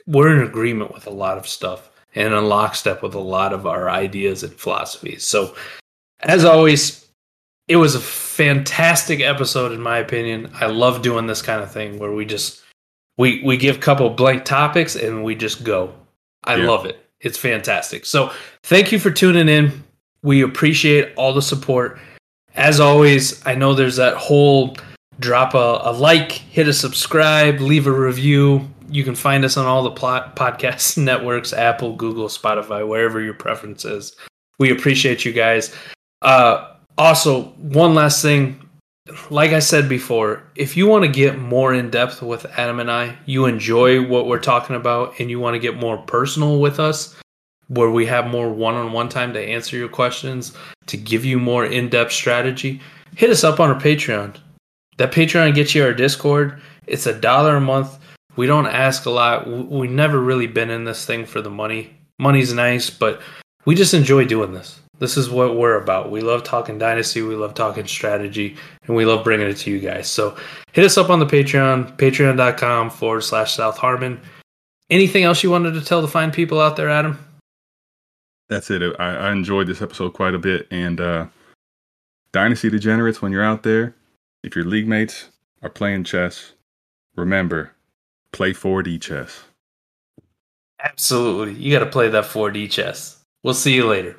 we're in agreement with a lot of stuff and in lockstep with a lot of our ideas and philosophies. So, as always, it was a fantastic episode in my opinion. I love doing this kind of thing where we just we we give a couple blank topics and we just go. I Yeah. love it. It's fantastic. So, thank you for tuning in. We appreciate all the support. As always, I know there's that whole drop a, a like, hit a subscribe, leave a review. You can find us on all the plot podcast networks Apple, Google, Spotify, wherever your preference is. We appreciate you guys. Uh, also, one last thing. Like I said before, if you want to get more in depth with Adam and I, you enjoy what we're talking about, and you want to get more personal with us, where we have more one on one time to answer your questions, to give you more in depth strategy, hit us up on our Patreon. That Patreon gets you our Discord. It's a dollar a month. We don't ask a lot. We've never really been in this thing for the money. Money's nice, but we just enjoy doing this. This is what we're about. We love talking dynasty. We love talking strategy, and we love bringing it to you guys. So hit us up on the Patreon, patreon.com forward slash South Harmon. Anything else you wanted to tell the fine people out there, Adam? that's it. I, I enjoyed this episode quite a bit. And uh, Dynasty Degenerates, when you're out there, if your league mates are playing chess, remember, play 4D chess. Absolutely. You got to play that 4D chess. We'll see you later.